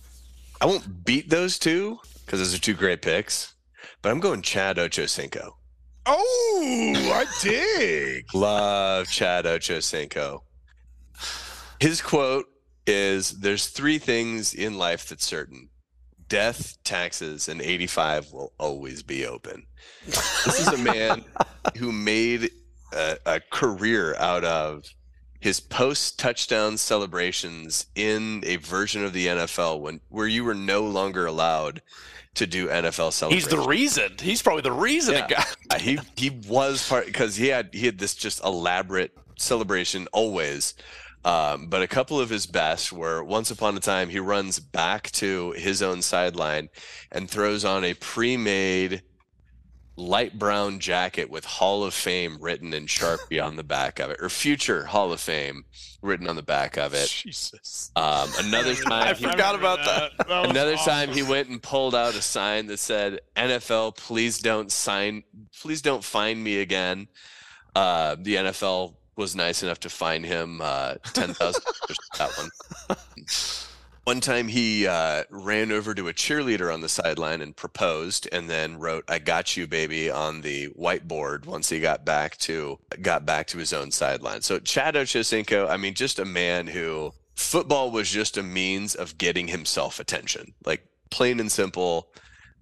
[laughs] I won't beat those two because those are two great picks, but I'm going Chad Ochocinco. Oh, I [laughs] dig. Love Chad Ochocinco. His quote is There's three things in life that's certain death, taxes, and 85 will always be open. This is a [laughs] man who made a, a career out of his post touchdown celebrations in a version of the NFL when where you were no longer allowed to do NFL celebrations. He's the reason. He's probably the reason Yeah. it got. [laughs] He he was part because he had he had this just elaborate celebration always. Um, but a couple of his best were once upon a time he runs back to his own sideline and throws on a pre-made light brown jacket with Hall of Fame written in Sharpie on the back of it, or future Hall of Fame written on the back of it. Jesus. Um, another [laughs] time he forgot about that. was Another time he went and pulled out a sign that said NFL, please don't sign, please don't find me again. Uh, the NFL was nice enough to fine him uh, ten thousand dollars for that one. One time he uh, ran over to a cheerleader on the sideline and proposed, and then wrote "I got you, baby" on the whiteboard. Once he got back to got back to his own sideline. So Chad Ochocinco, I mean, just a man who football was just a means of getting himself attention. Like plain and simple,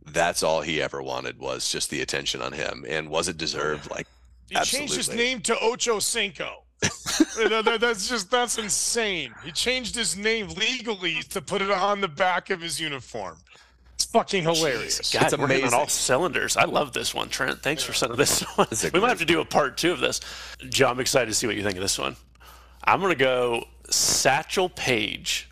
that's all he ever wanted was just the attention on him. And was it deserved? Like He changed his name to Ocho Cinco. [laughs] That- that- that's just that's insane. He changed his name legally to put it on the back of his uniform. It's fucking hilarious. God, It's we're hitting on all cylinders. I love this one, Trent. Thanks for sending this [laughs] one. It's We might have to do a part two of this. Joe, I'm excited to see what you think of this one. I'm gonna go Satchel Paige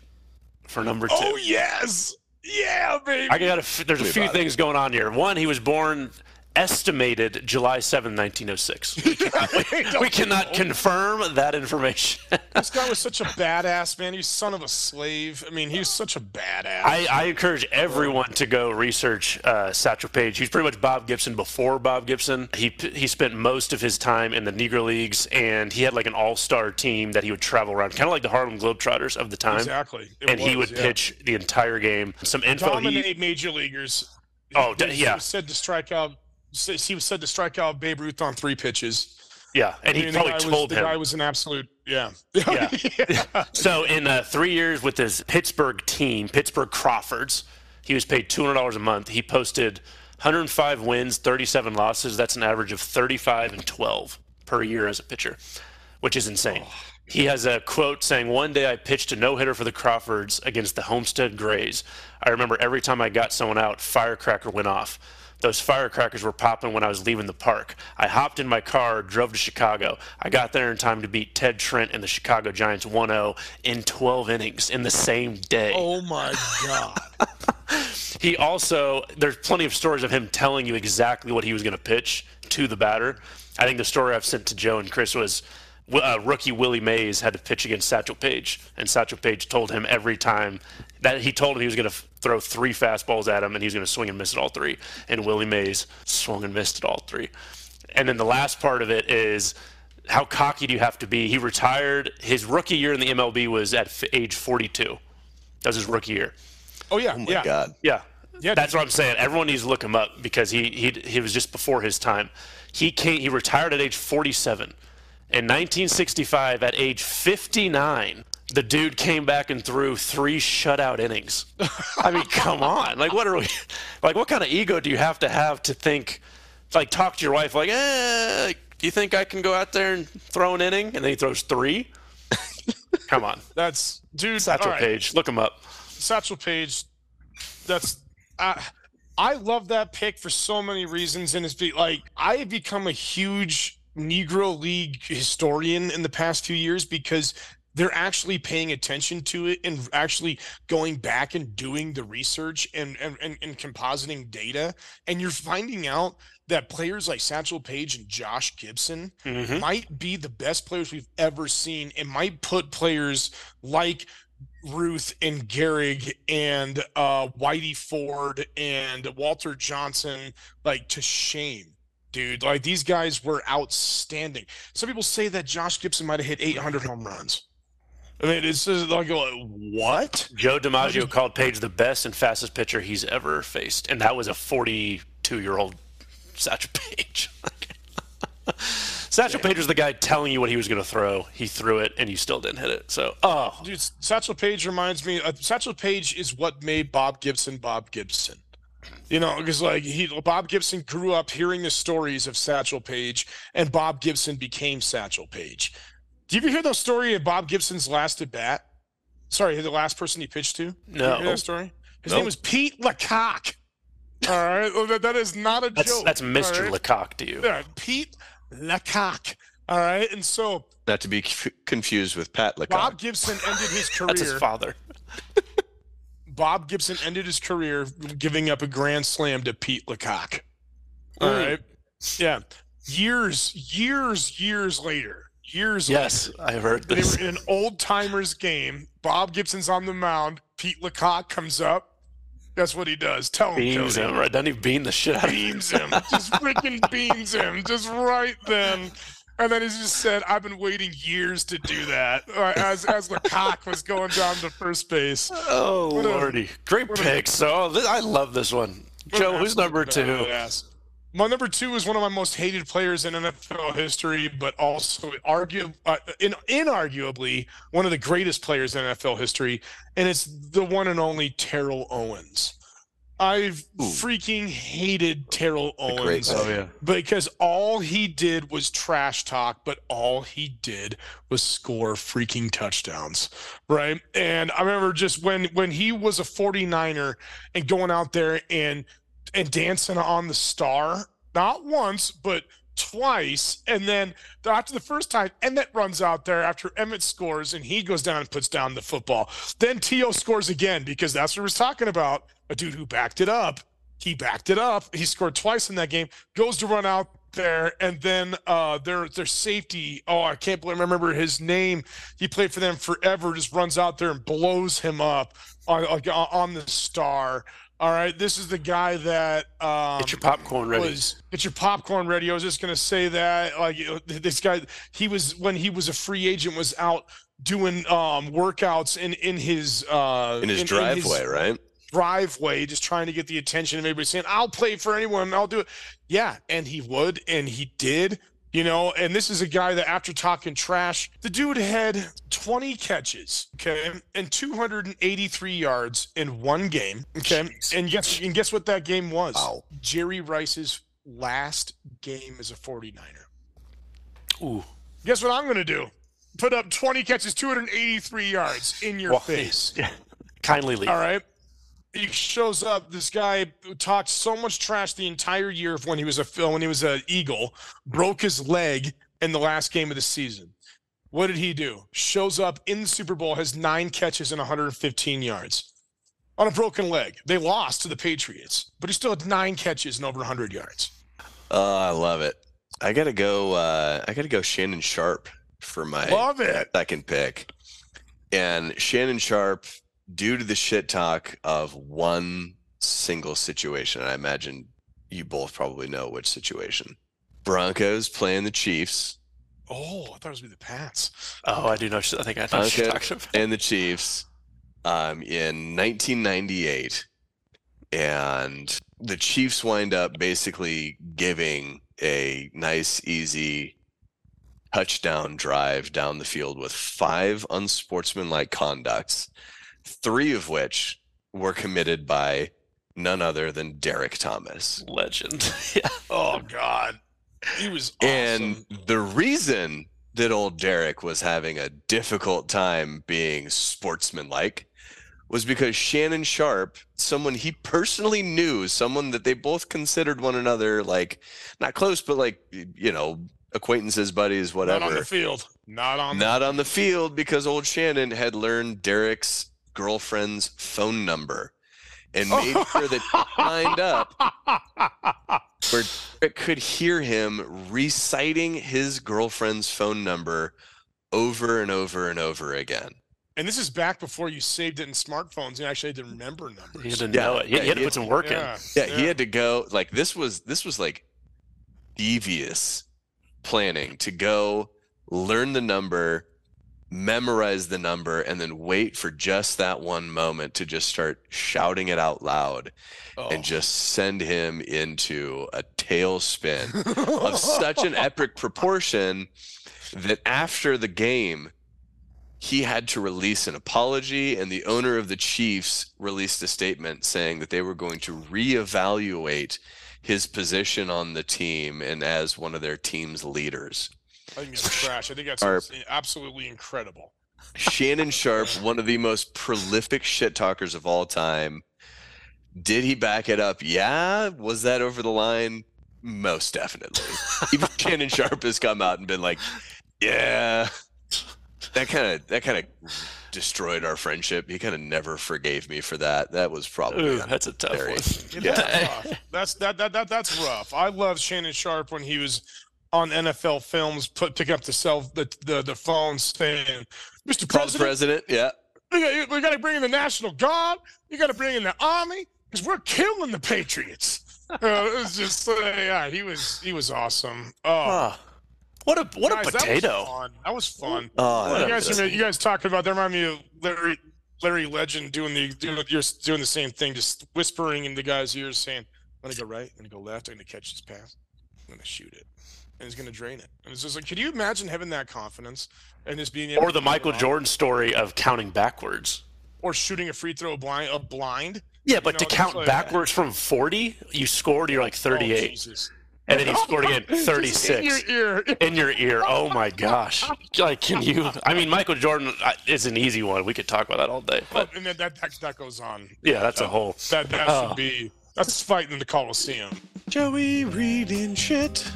for number two. Oh yes, yeah, baby. I got a f- there's a few about it. things going on here. One, he was born estimated July 7, 1906. We, [laughs] can, we cannot confirm that information. [laughs] This guy was such a badass, man. He's son of a slave. I mean, he's such a badass. I, I encourage everyone to go research uh, Satchel Paige. He's pretty much Bob Gibson before Bob Gibson. He he spent most of his time in the Negro Leagues, and he had like an all-star team that he would travel around, kind of like the Harlem Globetrotters of the time. exactly. It And he would yeah. pitch the entire game. Some info. He, dominate major leaguers. Oh, he, he yeah. was said to strike out. He was said to strike out Babe Ruth on three pitches. yeah, and I he mean, the probably guy was- told the him. guy was an absolute. Yeah. [laughs] Yeah. yeah. So in uh, three years with his Pittsburgh team, Pittsburgh Crawfords, he was paid two hundred dollars a month. He posted 105 wins, 37 losses. That's an average of 35 and 12 per year as a pitcher, which is insane. He has a quote saying, "One day I pitched a no hitter for the Crawfords against the Homestead Grays. I remember every time I got someone out, firecracker went off." Those firecrackers were popping when I was leaving the park. I hopped in my car, drove to Chicago. I got there in time to beat Ted Trent and the Chicago Giants 1 0 in 12 innings in the same day. Oh my god. [laughs] He also, there's plenty of stories of him telling you exactly what he was going to pitch to the batter. I think the story I've sent to Joe and Chris was uh, rookie Willie Mays had to pitch against Satchel Paige, and Satchel Paige told him every time that he told him he was going to f- throw three fastballs at him and he was going to swing and miss at all three. And Willie Mays swung and missed at all three. And then the last part of it is how cocky do you have to be? He retired. His rookie year in the MLB was at f- age 42. That was his rookie year. Oh yeah, Oh my yeah. God. Yeah. Yeah, That's what I'm saying. Everyone needs to look him up because he he he was just before his time. He came he retired at age 47. In 1965 at age 59, the dude came back and threw three shutout innings. I mean, come on. Like what are we like what kind of ego do you have to have to think like talk to your wife like, "Eh, do you think I can go out there and throw an inning?" And then he throws 3? come on. [laughs] That's dude. Satchel right. Paige, look him up. Satchel Paige. That's I I love that pick for so many reasons, and it's be like I have become a huge Negro League historian in the past few years because they're actually paying attention to it and actually going back and doing the research and and, and, and compositing data, and you're finding out that players like Satchel Paige and Josh Gibson Mhm. might be the best players we've ever seen. And might put players like Ruth and Gehrig and uh, Whitey Ford and Walter Johnson like to shame, dude. Like these guys were outstanding. Some people say that Josh Gibson might have hit 800 home runs. I mean, it's just like uh, what? Joe DiMaggio called Paige the best and fastest pitcher he's ever faced, and that was a 42-year-old Satchel Paige. [laughs] Satchel Paige was the guy telling you what he was going to throw. He threw it, and you still didn't hit it. So, oh, Dude, Satchel Paige reminds me. Uh, Satchel Paige is what made Bob Gibson Bob Gibson. You know, because like he, Bob Gibson grew up hearing the stories of Satchel Paige, and Bob Gibson became Satchel Paige. Do you ever hear the story of Bob Gibson's last at bat? Sorry, the last person he pitched to. Did you No. hear that story. His Nope. name was Pete LaCock. [laughs] All right, Well, that, that is not a that's joke. that's Mr. right? LaCock to you. Yeah, Pete LaCock. All right, and so Not to be confused with Pat LaCock. Bob Gibson ended his career. [laughs] That's his father. [laughs] Bob Gibson ended his career giving up a grand slam to Pete LaCock. All Mm. right. Yeah. Years, years, years later, years Yes, later, I heard they this. were in an old timers game. Bob Gibson's on the mound. Pete LaCock comes up. That's what he does. Tell him, Beams Cody. him, right? Doesn't he beam the shit out of him? Beams him. Just freaking beams him. Just right then. And then he just said, I've been waiting years to do that. Uh, as as LaCock was going down to first base. Oh, What a- lordy. Great a- pick. So, I love this one. Joe, who's number two? My number two is one of my most hated players in NFL history, but also argue, uh, in, inarguably one of the greatest players in NFL history, and it's the one and only Terrell Owens. I've Ooh. freaking hated Terrell Owens. Oh, yeah. because all he did was trash talk, but all he did was score freaking touchdowns, right? And I remember just when when he was a 49er and going out there and and dancing on the star, not once, but twice, and then after the first time, Emmitt runs out there after Emmitt scores and he goes down and puts down the football. Then T.O. scores again because that's what we're talking about. A dude who backed it up. He backed it up. He scored twice in that game. Goes to run out there, and then uh, their their safety. Oh, I can't believe I remember his name. He played for them forever. Just runs out there and blows him up on like, on on the star. All right, this is the guy that um, Get your popcorn ready. was get your popcorn ready. I was just gonna say that like you know, th- this guy, he was when he was a free agent was out doing um workouts in in his uh in his driveway, right? Driveway, just trying to get the attention of everybody saying, I'll play for anyone, I'll do it. Yeah, and he would, and he did, you know. And this is a guy that after talking trash, the dude had 20 catches, okay, and 283 yards in one game. Okay. Jeez. And guess and guess what that game was? Wow. Jerry Rice's last game as a 49er. Ooh. Guess what I'm gonna do? Put up 20 catches, 283 yards in your Well, face. [laughs] Yeah. Kindly leave. All right. He shows up. This guy talked so much trash the entire year of when he was a Phil, when he was an Eagle, broke his leg in the last game of the season. What did he do? Shows up in the Super Bowl, has nine catches and 115 yards on a broken leg. They lost to the Patriots, but he still had nine catches and over 100 yards. Oh, I love it. I gotta go. Uh, I gotta go Shannon Sharpe for my Love it. second pick. And Shannon Sharpe, due to the shit talk of one single situation, and I imagine you both probably know which situation. Broncos playing the Chiefs, Oh, I thought it was be the Pats. Oh, I do know. I think I know what you're Okay. talking about. and the Chiefs um, in 1998. And the Chiefs wind up basically giving a nice, easy touchdown drive down the field with five unsportsmanlike conducts, three of which were committed by none other than Derrick Thomas. Legend. [laughs] yeah. Oh God, he was awesome. And the reason that old Derrick was having a difficult time being sportsmanlike was because Shannon Sharpe, someone he personally knew, someone that they both considered one another like not close, but like you know, acquaintances, buddies, whatever. not on the field. Not on. Not on the field because old Shannon had learned Derrick's girlfriend's phone number and made oh. sure that he lined up [laughs] where Derrick could hear him reciting his girlfriend's phone number over and over and over again. And this is back before you saved it in smartphones. You actually had to remember He had numbers. to Yeah, it. He, yeah, he had to put some work in. Yeah, Yeah, he had to go like this was this was like devious planning to go learn the number, memorize the number, and then wait for just that one moment to just start shouting it out loud Oh. and just send him into a tailspin of [laughs] such an epic proportion that after the game, he had to release an apology, and the owner of the Chiefs released a statement saying that they were going to reevaluate his position on the team and as one of their team's leaders. I think that's trash. I think that's Sharp. absolutely incredible. Shannon Sharpe, one of the most prolific shit talkers of all time. Did he back it up? Yeah. Was that over the line? Most definitely. [laughs] Even Shannon Sharpe has come out and been like, "Yeah, that kind of that kind of destroyed our friendship. He kind of never forgave me for that. That was probably Ooh, that's a tough one. Yeah. That's. That's that, that that that's rough. I love Shannon Sharpe when he was on NFL films, put picking up the cell the the, the phone saying, "Mr. President, president. Yeah, we got, we got to bring in the National Guard. You got to bring in the Army because we're killing the Patriots." [laughs] Uh, it was just uh, yeah, he was he was awesome. Oh, Ah, what a what guys, a That potato. was fun. That was fun. Oh, you guys, you guys talking about that remind me of Larry Larry Legend doing the doing you're doing the same thing, just whispering in the guy's ears, saying, "I'm gonna go right, I'm gonna go left, I'm gonna catch this pass, I'm gonna shoot it, and he's gonna drain it." And it's just like, can you imagine having that confidence and just being able Or the pull it Michael off? Jordan story of counting backwards. or shooting a free throw blind, a blind. Yeah, but know, to count like- backwards from 40, you scored, you're like Oh, 38. Jesus. and then he [laughs] scored again, 36. In your ear. in your ear. Oh my gosh! Like, can you? I mean, Michael Jordan uh, is an easy one. We could talk about that all day. But and then that, that that goes on. yeah, that's a whole. That that Oh. should be that's fighting the Coliseum. Joey reading shit.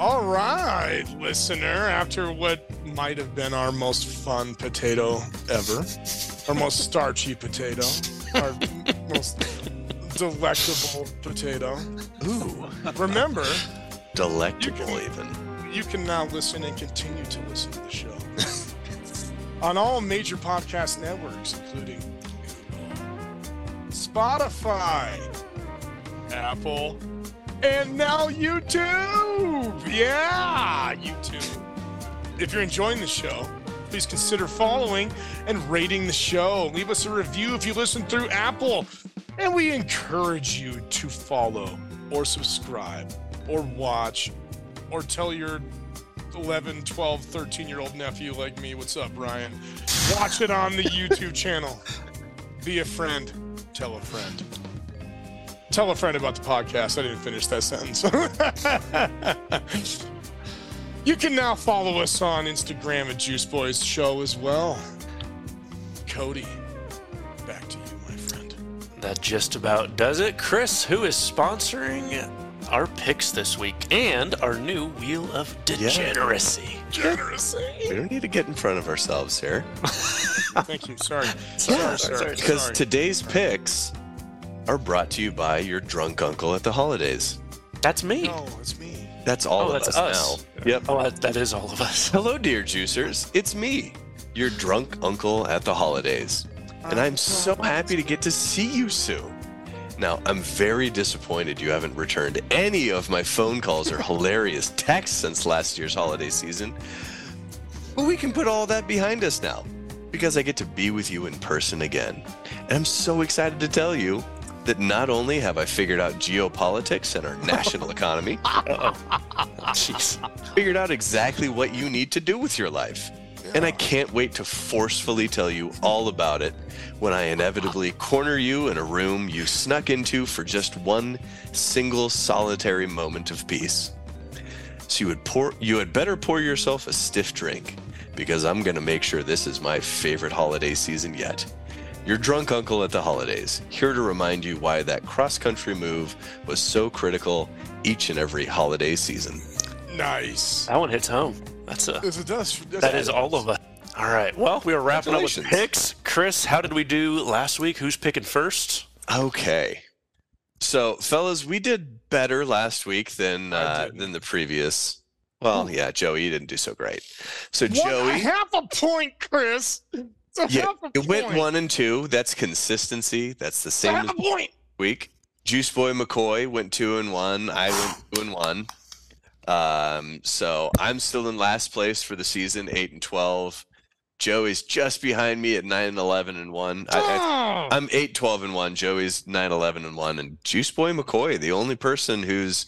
All right, listener. After what might have been our most fun potato ever, our most starchy potato, our [laughs] most delectable potato. Ooh, Remember, delectable even. you can now listen and continue to listen to the show [laughs] on all major podcast networks, including Spotify, Apple, and now YouTube. Yeah, YouTube. If you're enjoying the show, please consider following and rating the show. Leave us a review if you listen through Apple. And we encourage you to follow or subscribe or watch or tell your 11, 12, 13 year old nephew like me, what's up, Ryan? Watch it on the [laughs] YouTube channel. Be a friend. Tell a friend. Tell a friend about the podcast. I didn't finish that sentence. [laughs] you can now follow us on Instagram at Juice Boys Show as well. Cody, back to you, my friend. That just about does it. Chris, who is sponsoring our picks this week and our new Wheel of Degeneracy. Generously. We don't need to get in front of ourselves here. Thank you. Sorry. [laughs] Sorry, Sorry, sorry, sorry. Because sorry. today's picks are brought to you by your drunk uncle at the holidays. That's me. No, it's me. That's all Oh, of that's us, us. now. Yep. Oh, that, that is all of us. [laughs] Hello, dear juicers. It's me, your drunk uncle at the holidays. And I'm so happy to get to see you soon. Now, I'm very disappointed you haven't returned any of my phone calls or [laughs] hilarious texts since last year's holiday season. But we can put all that behind us now because I get to be with you in person again. And I'm so excited to tell you that not only have I figured out geopolitics and our national [laughs] economy, [laughs] Jeez. figured out exactly what you need to do with your life. And I can't wait to forcefully tell you all about it when I inevitably corner you in a room you snuck into for just one single solitary moment of peace. So you would pour you had better pour yourself a stiff drink because I'm going to make sure this is my favorite holiday season yet. Your drunk uncle at the holidays, here to remind you why that cross-country move was so critical each and every holiday season. Nice. That one hits home. That's a. Yes, it does. Yes, That it is does. all of us. All right. Well, we were wrapping up with Congratulations. picks. Chris, how did we do last week? Who's picking first? Okay. So, fellas, we did better last week than uh, than the previous. Well, yeah, Joey, you didn't do so great. So, What? Joey, half a point, Chris. A yeah, it went point. one and two. That's consistency. That's the same a point. week. Juice Boy McCoy went two and one. I went two and one. Um, so I'm still in last place for the season, eight and twelve. Joey's just behind me at nine and eleven and one. I, I. I'm 8 12 and 1. Joey's 9 11 and 1. And Juice Boy McCoy, the only person who's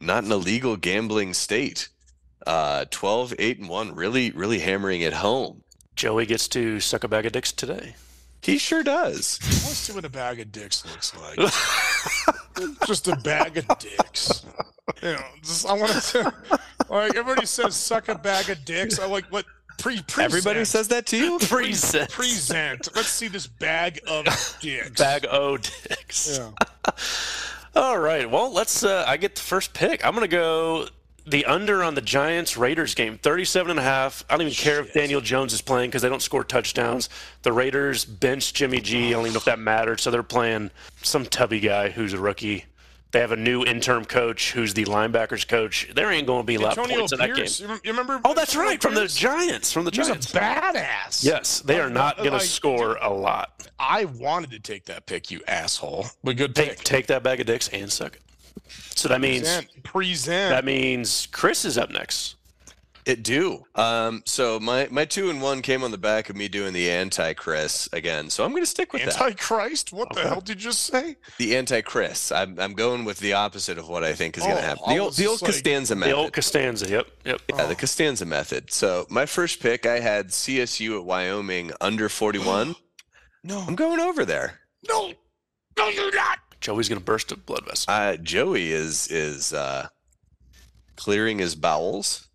not in a legal gambling state. Uh 12 8 and 1 really really hammering it home. Joey gets to suck a bag of dicks today. He sure does. I want to see what a bag of dicks looks like. [laughs] just a bag of dicks. You know, just I want to like everybody says suck a bag of dicks. I like what pre present. Everybody says that to you? Present. present. Let's see this bag of dicks. Bag o dicks. Yeah. [laughs] All right. Well, let's. Uh, I get the first pick. I'm going to go the under on the Giants Raiders game, 37 and a half. I don't even care if Daniel Jones is playing because they don't score touchdowns. The Raiders bench Jimmy G. I don't even know if that mattered. So they're playing some tubby guy who's a rookie. They have a new interim coach who's the linebackers coach. There ain't going to be a lot of Antonio points in that game. Pierce. You you remember? Oh, that's right, from the Giants. From the He's a badass. Yes, they are not going Like, to score a lot. I wanted to take that pick, you asshole. But good Take pick. take that bag of dicks and suck it. So that means Present. Present. that means Chris is up next. It do. Um so my my 2 and 1 came on the back of me doing the anti Chris again. So I'm going to stick with that. Antichrist? What the hell did you just say? The anti Chris. I'm I'm going with the opposite of what I think is going Oh, to happen. The old the old like- Costanza method. The old Costanza. Yep. Yep. Yeah, the Costanza method. So my first pick, I had CSU at Wyoming under 41. [gasps] No. I'm going over there. No. No, you're not. Joey's gonna burst a blood vessel. Uh, Joey is is uh, clearing his bowels.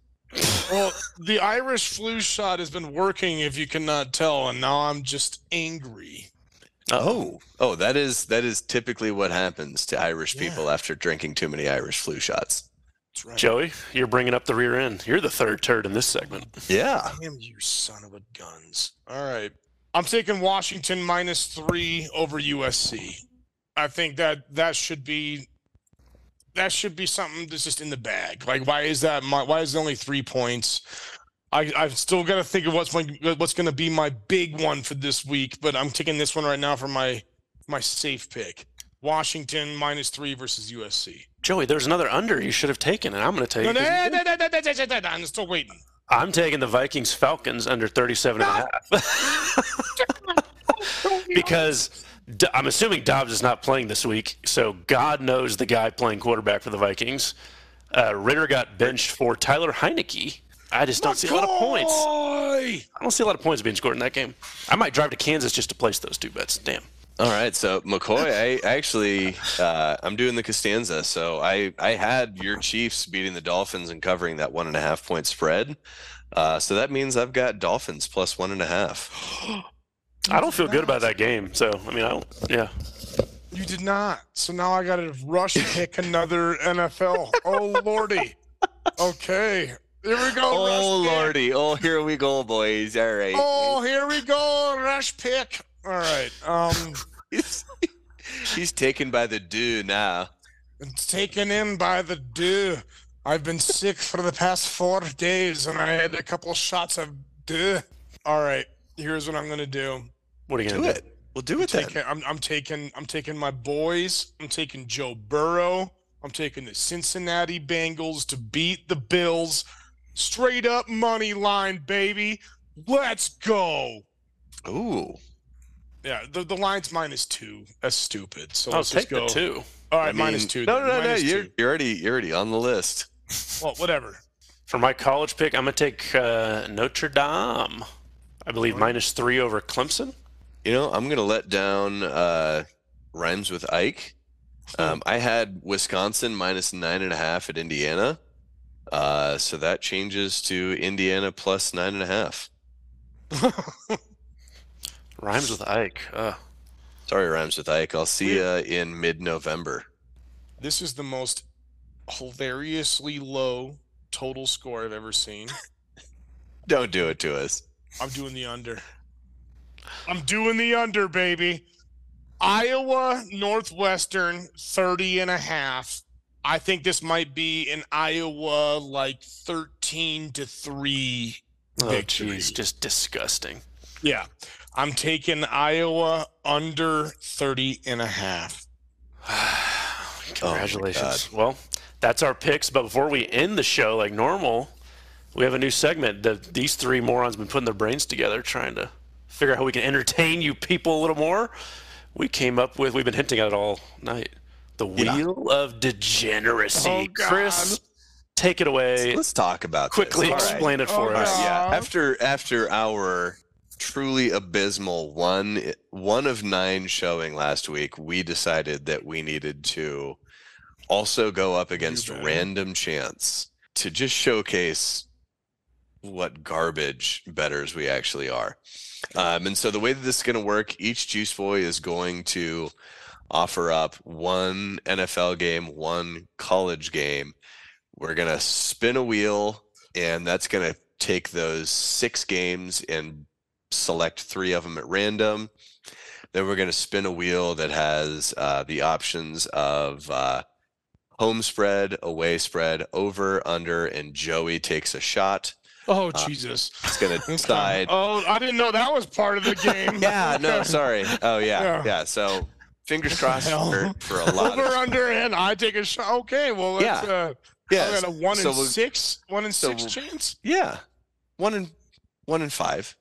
Well, the Irish flu shot has been working, if you cannot tell, and now I'm just angry. Oh, oh, that is that is typically what happens to Irish Yeah. people after drinking too many Irish flu shots. Right. Joey, you're bringing up the rear end. You're the third turd in this segment. Yeah. Damn you, son of a guns. All right. I'm taking Washington minus three over USC. I think that that should be that should be something that's just in the bag. Like, why is that? My, why is it only three points? I I've still got to think of what's my what's going to be my big one for this week. But I'm taking this one right now for my my safe pick. Washington minus three versus USC. Joey, there's another under you should have taken, and I'm gonna take. No, no, you- no, no, no, no, no, no, no, I'm still waiting. I'm taking the Vikings Falcons under 37 and a half. [laughs] because I'm assuming Dobbs is not playing this week, so God knows the guy playing quarterback for the Vikings. Uh, Ridder got benched for Tyler Heinicke. I just don't see a lot of points. I don't see a lot of points being scored in that game. I might drive to Kansas just to place those two bets. Damn. All right. So McCoy, I actually uh, I'm doing the Costanza. So I I had your Chiefs beating the Dolphins and covering that one and a half point spread. Uh, so that means I've got Dolphins plus one and a half. [gasps] I don't feel good about that game. So I mean, I don't. Yeah. You did not. So now I got to rush pick [laughs] another NFL. Oh lordy. Okay. Here we go. Oh rush pick. lordy! Oh, here we go, boys. All right. Oh, here we go. Rush pick. All right. Um, [laughs] He's, he's taken by the do now. it's taken in by the do. I've been sick for the past four days, and I had a couple shots of. Duh. All right, here's what I'm gonna do. What are you Do gonna do? it. We'll do it then. Taking, I'm, I'm taking I'm taking my boys. I'm taking Joe Burrow. I'm taking the Cincinnati Bengals to beat the Bills. Straight up money line, baby. Let's go. Ooh. Yeah, the, the line's minus two. That's stupid. So I'll let's take just go. the two. All right, I mean, minus two. No, no, no, no. You're, you're already you're already on the list. [laughs] Well, whatever. For my college pick, I'm gonna take uh, Notre Dame. I believe minus three over Clemson. You know, I'm gonna let down uh, rhymes with Ike. Um, I had Wisconsin minus nine and a half at Indiana, uh, so that changes to Indiana plus nine and a half. [laughs] Rhymes with Ike. Uh, Sorry, rhymes with Ike. I'll see you in mid-November. This is the most hilariously low total score I've ever seen. [laughs] Don't do it to us. I'm doing the under. I'm doing the under, baby. Iowa Northwestern 30 and a half. I think this might be an Iowa like 13 to 3 oh, victory. jeez, just disgusting. Yeah. I'm taking Iowa under 30 and a half. [sighs] Oh, Congratulations. well, that's our picks. But before we end the show like normal, we have a new segment that these three morons have been putting their brains together trying to figure out how we can entertain you people a little more. We came up with, we've been hinting at it all night, the Yeah. Wheel of Degeneracy. Oh, God. Chris, take it away. Let's talk about. Quickly All right. explain it oh, for Oh, us. God. Yeah, after after our truly abysmal one one of nine showing last week, we decided that we needed to also go up against random chance to just showcase what garbage betters we actually are. Um, and so the way that this is going to work, each Juice Boy is going to offer up one NFL game, one college game. We're going to spin a wheel, and that's going to take those six games and select three of them at random. Then we're going to spin a wheel that has uh, the options of uh, home spread, away spread, over, under, and Joey takes a shot. Oh, Uh, Jesus. It's going to Okay. decide. Oh, I didn't know that was part of the game. [laughs] Yeah, no, sorry. Oh, yeah, Yeah. yeah. So fingers crossed for, for a lot Over of. under and I take a shot. Okay, well let's Yeah. uh Yeah, I got a one so in we'll- six, one in so six we'll- chance. yeah, one in one in five.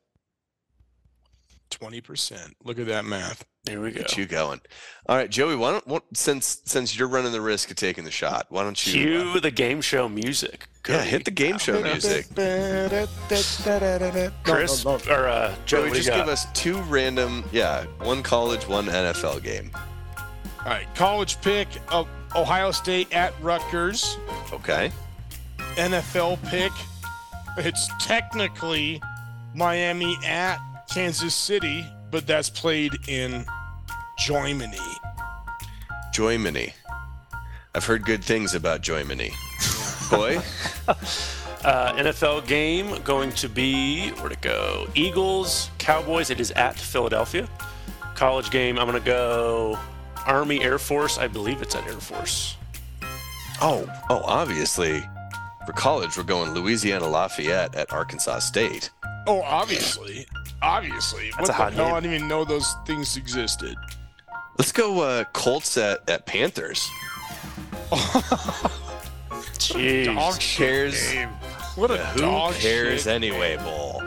Twenty percent. Look at that math. There we go. Get you going. All right, Joey. Why don't what, since since you're running the risk of taking the shot, why don't you? uh, Cue the game show music. yeah, hit the game show music. [laughs] Chris or uh, Joey, Joey, what do just give us two random. Yeah, one college, one NFL game. All right, college pick of Ohio State at Rutgers. Okay. NFL pick. It's technically Miami at Kansas City, but that's played in Germany. Joymany. I've heard good things about Joymany. Boy, [laughs] Uh, NFL game going to be where to go? Eagles, Cowboys. It is at Philadelphia. College game. I'm gonna go Army Air Force. I believe it's at Air Force. oh, oh, obviously, for college we're going Louisiana Lafayette at Arkansas State. Oh, obviously. Obviously. That's what a the hot hell? name. I didn't even know those things existed. Let's go uh, Colts at, at Panthers. Jeez. Dog cares? game. What a Who dog cares shit anyway, game. Bull?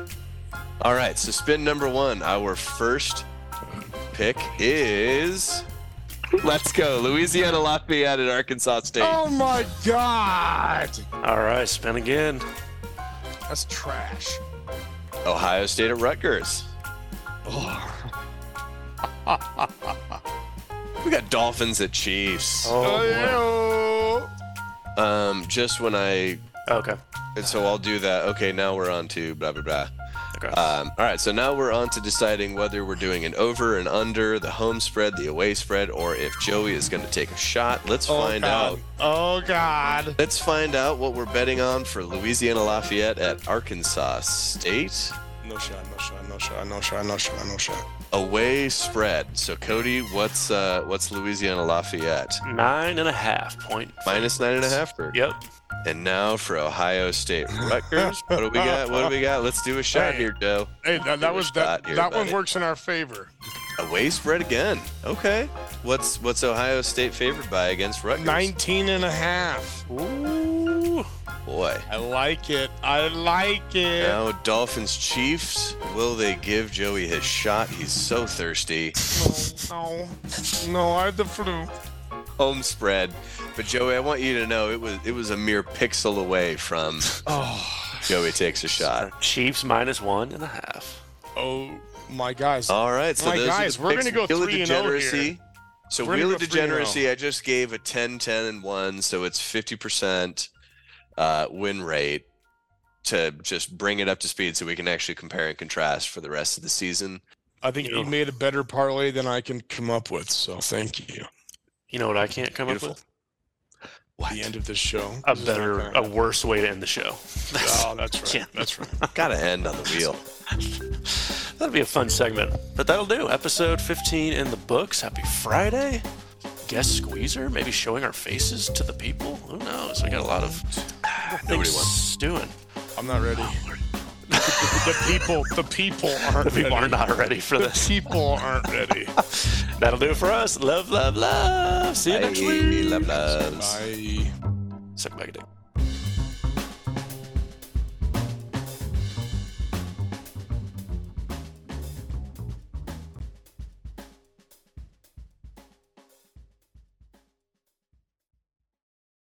All right, so spin number one. Our first pick is. Let's go. Louisiana Lafayette at Arkansas State. Oh my god. All right, spin again. That's trash. Ohio State at Rutgers. [laughs] We got Dolphins at Chiefs. Oh, Oh, Um, just when I. okay. So I'll do that. Okay, now we're on to blah, blah, blah. Okay. Um, all right, so now we're on to deciding whether we're doing an over and under, the home spread, the away spread, or if Joey is going to take a shot. Let's oh find god. out. Oh god. Let's find out what we're betting on for Louisiana Lafayette at Arkansas State. No shot, no shot, no shot, no shot, no shot, no shot. Away spread. So Cody, what's uh what's Louisiana Lafayette? Nine and a half point. Minus nine and a half. For, Yep. And now for Ohio State Rutgers. what do we got? What do we got? Let's do a shot Hey. here, Joe. Hey, that, that was that. here, that one works in our favor. Away spread again. Okay. What's what's Ohio State favored by against Rutgers? 19 and a half. Ooh. Boy. I like it. I like it. Now Dolphins Chiefs. Will they give Joey his shot? He's so thirsty. No, no, no. I had the flu. Home spread. But Joey, I want you to know it was it was a mere pixel away from [sighs] Oh, Joey takes a shot. Chiefs minus one and a half. oh, my guys. All right, so My those guys, are the we're gonna go Wheel of 3 and 0 Degeneracy. here. So We're Wheel of go 3 and 0. Degeneracy, I just gave a 10, 10, and 1, so it's 50% uh, win rate to just bring it up to speed so we can actually compare and contrast for the rest of the season. I think You you know. made a better parlay than I can come up with. So thank you. You know what I can't come Beautiful. up with? What? The end of this show. A This better, a worse way to end the show. [laughs] Oh, that's right. Yeah. That's right. [laughs] Gotta end on the wheel. That'll be a fun segment. But that'll do. Episode 15 in the books. Happy Friday. Guest squeezer, maybe showing our faces to the people. Who knows? We got a lot of Nobody things wants. stewing. I'm not ready. Oh, the people, the people [laughs] aren't The people ready. are not ready for The this. people aren't ready. [laughs] That'll do it for us. Love, love, love. See you next Bye. week. Love, loves. Bye. Suck back a dick.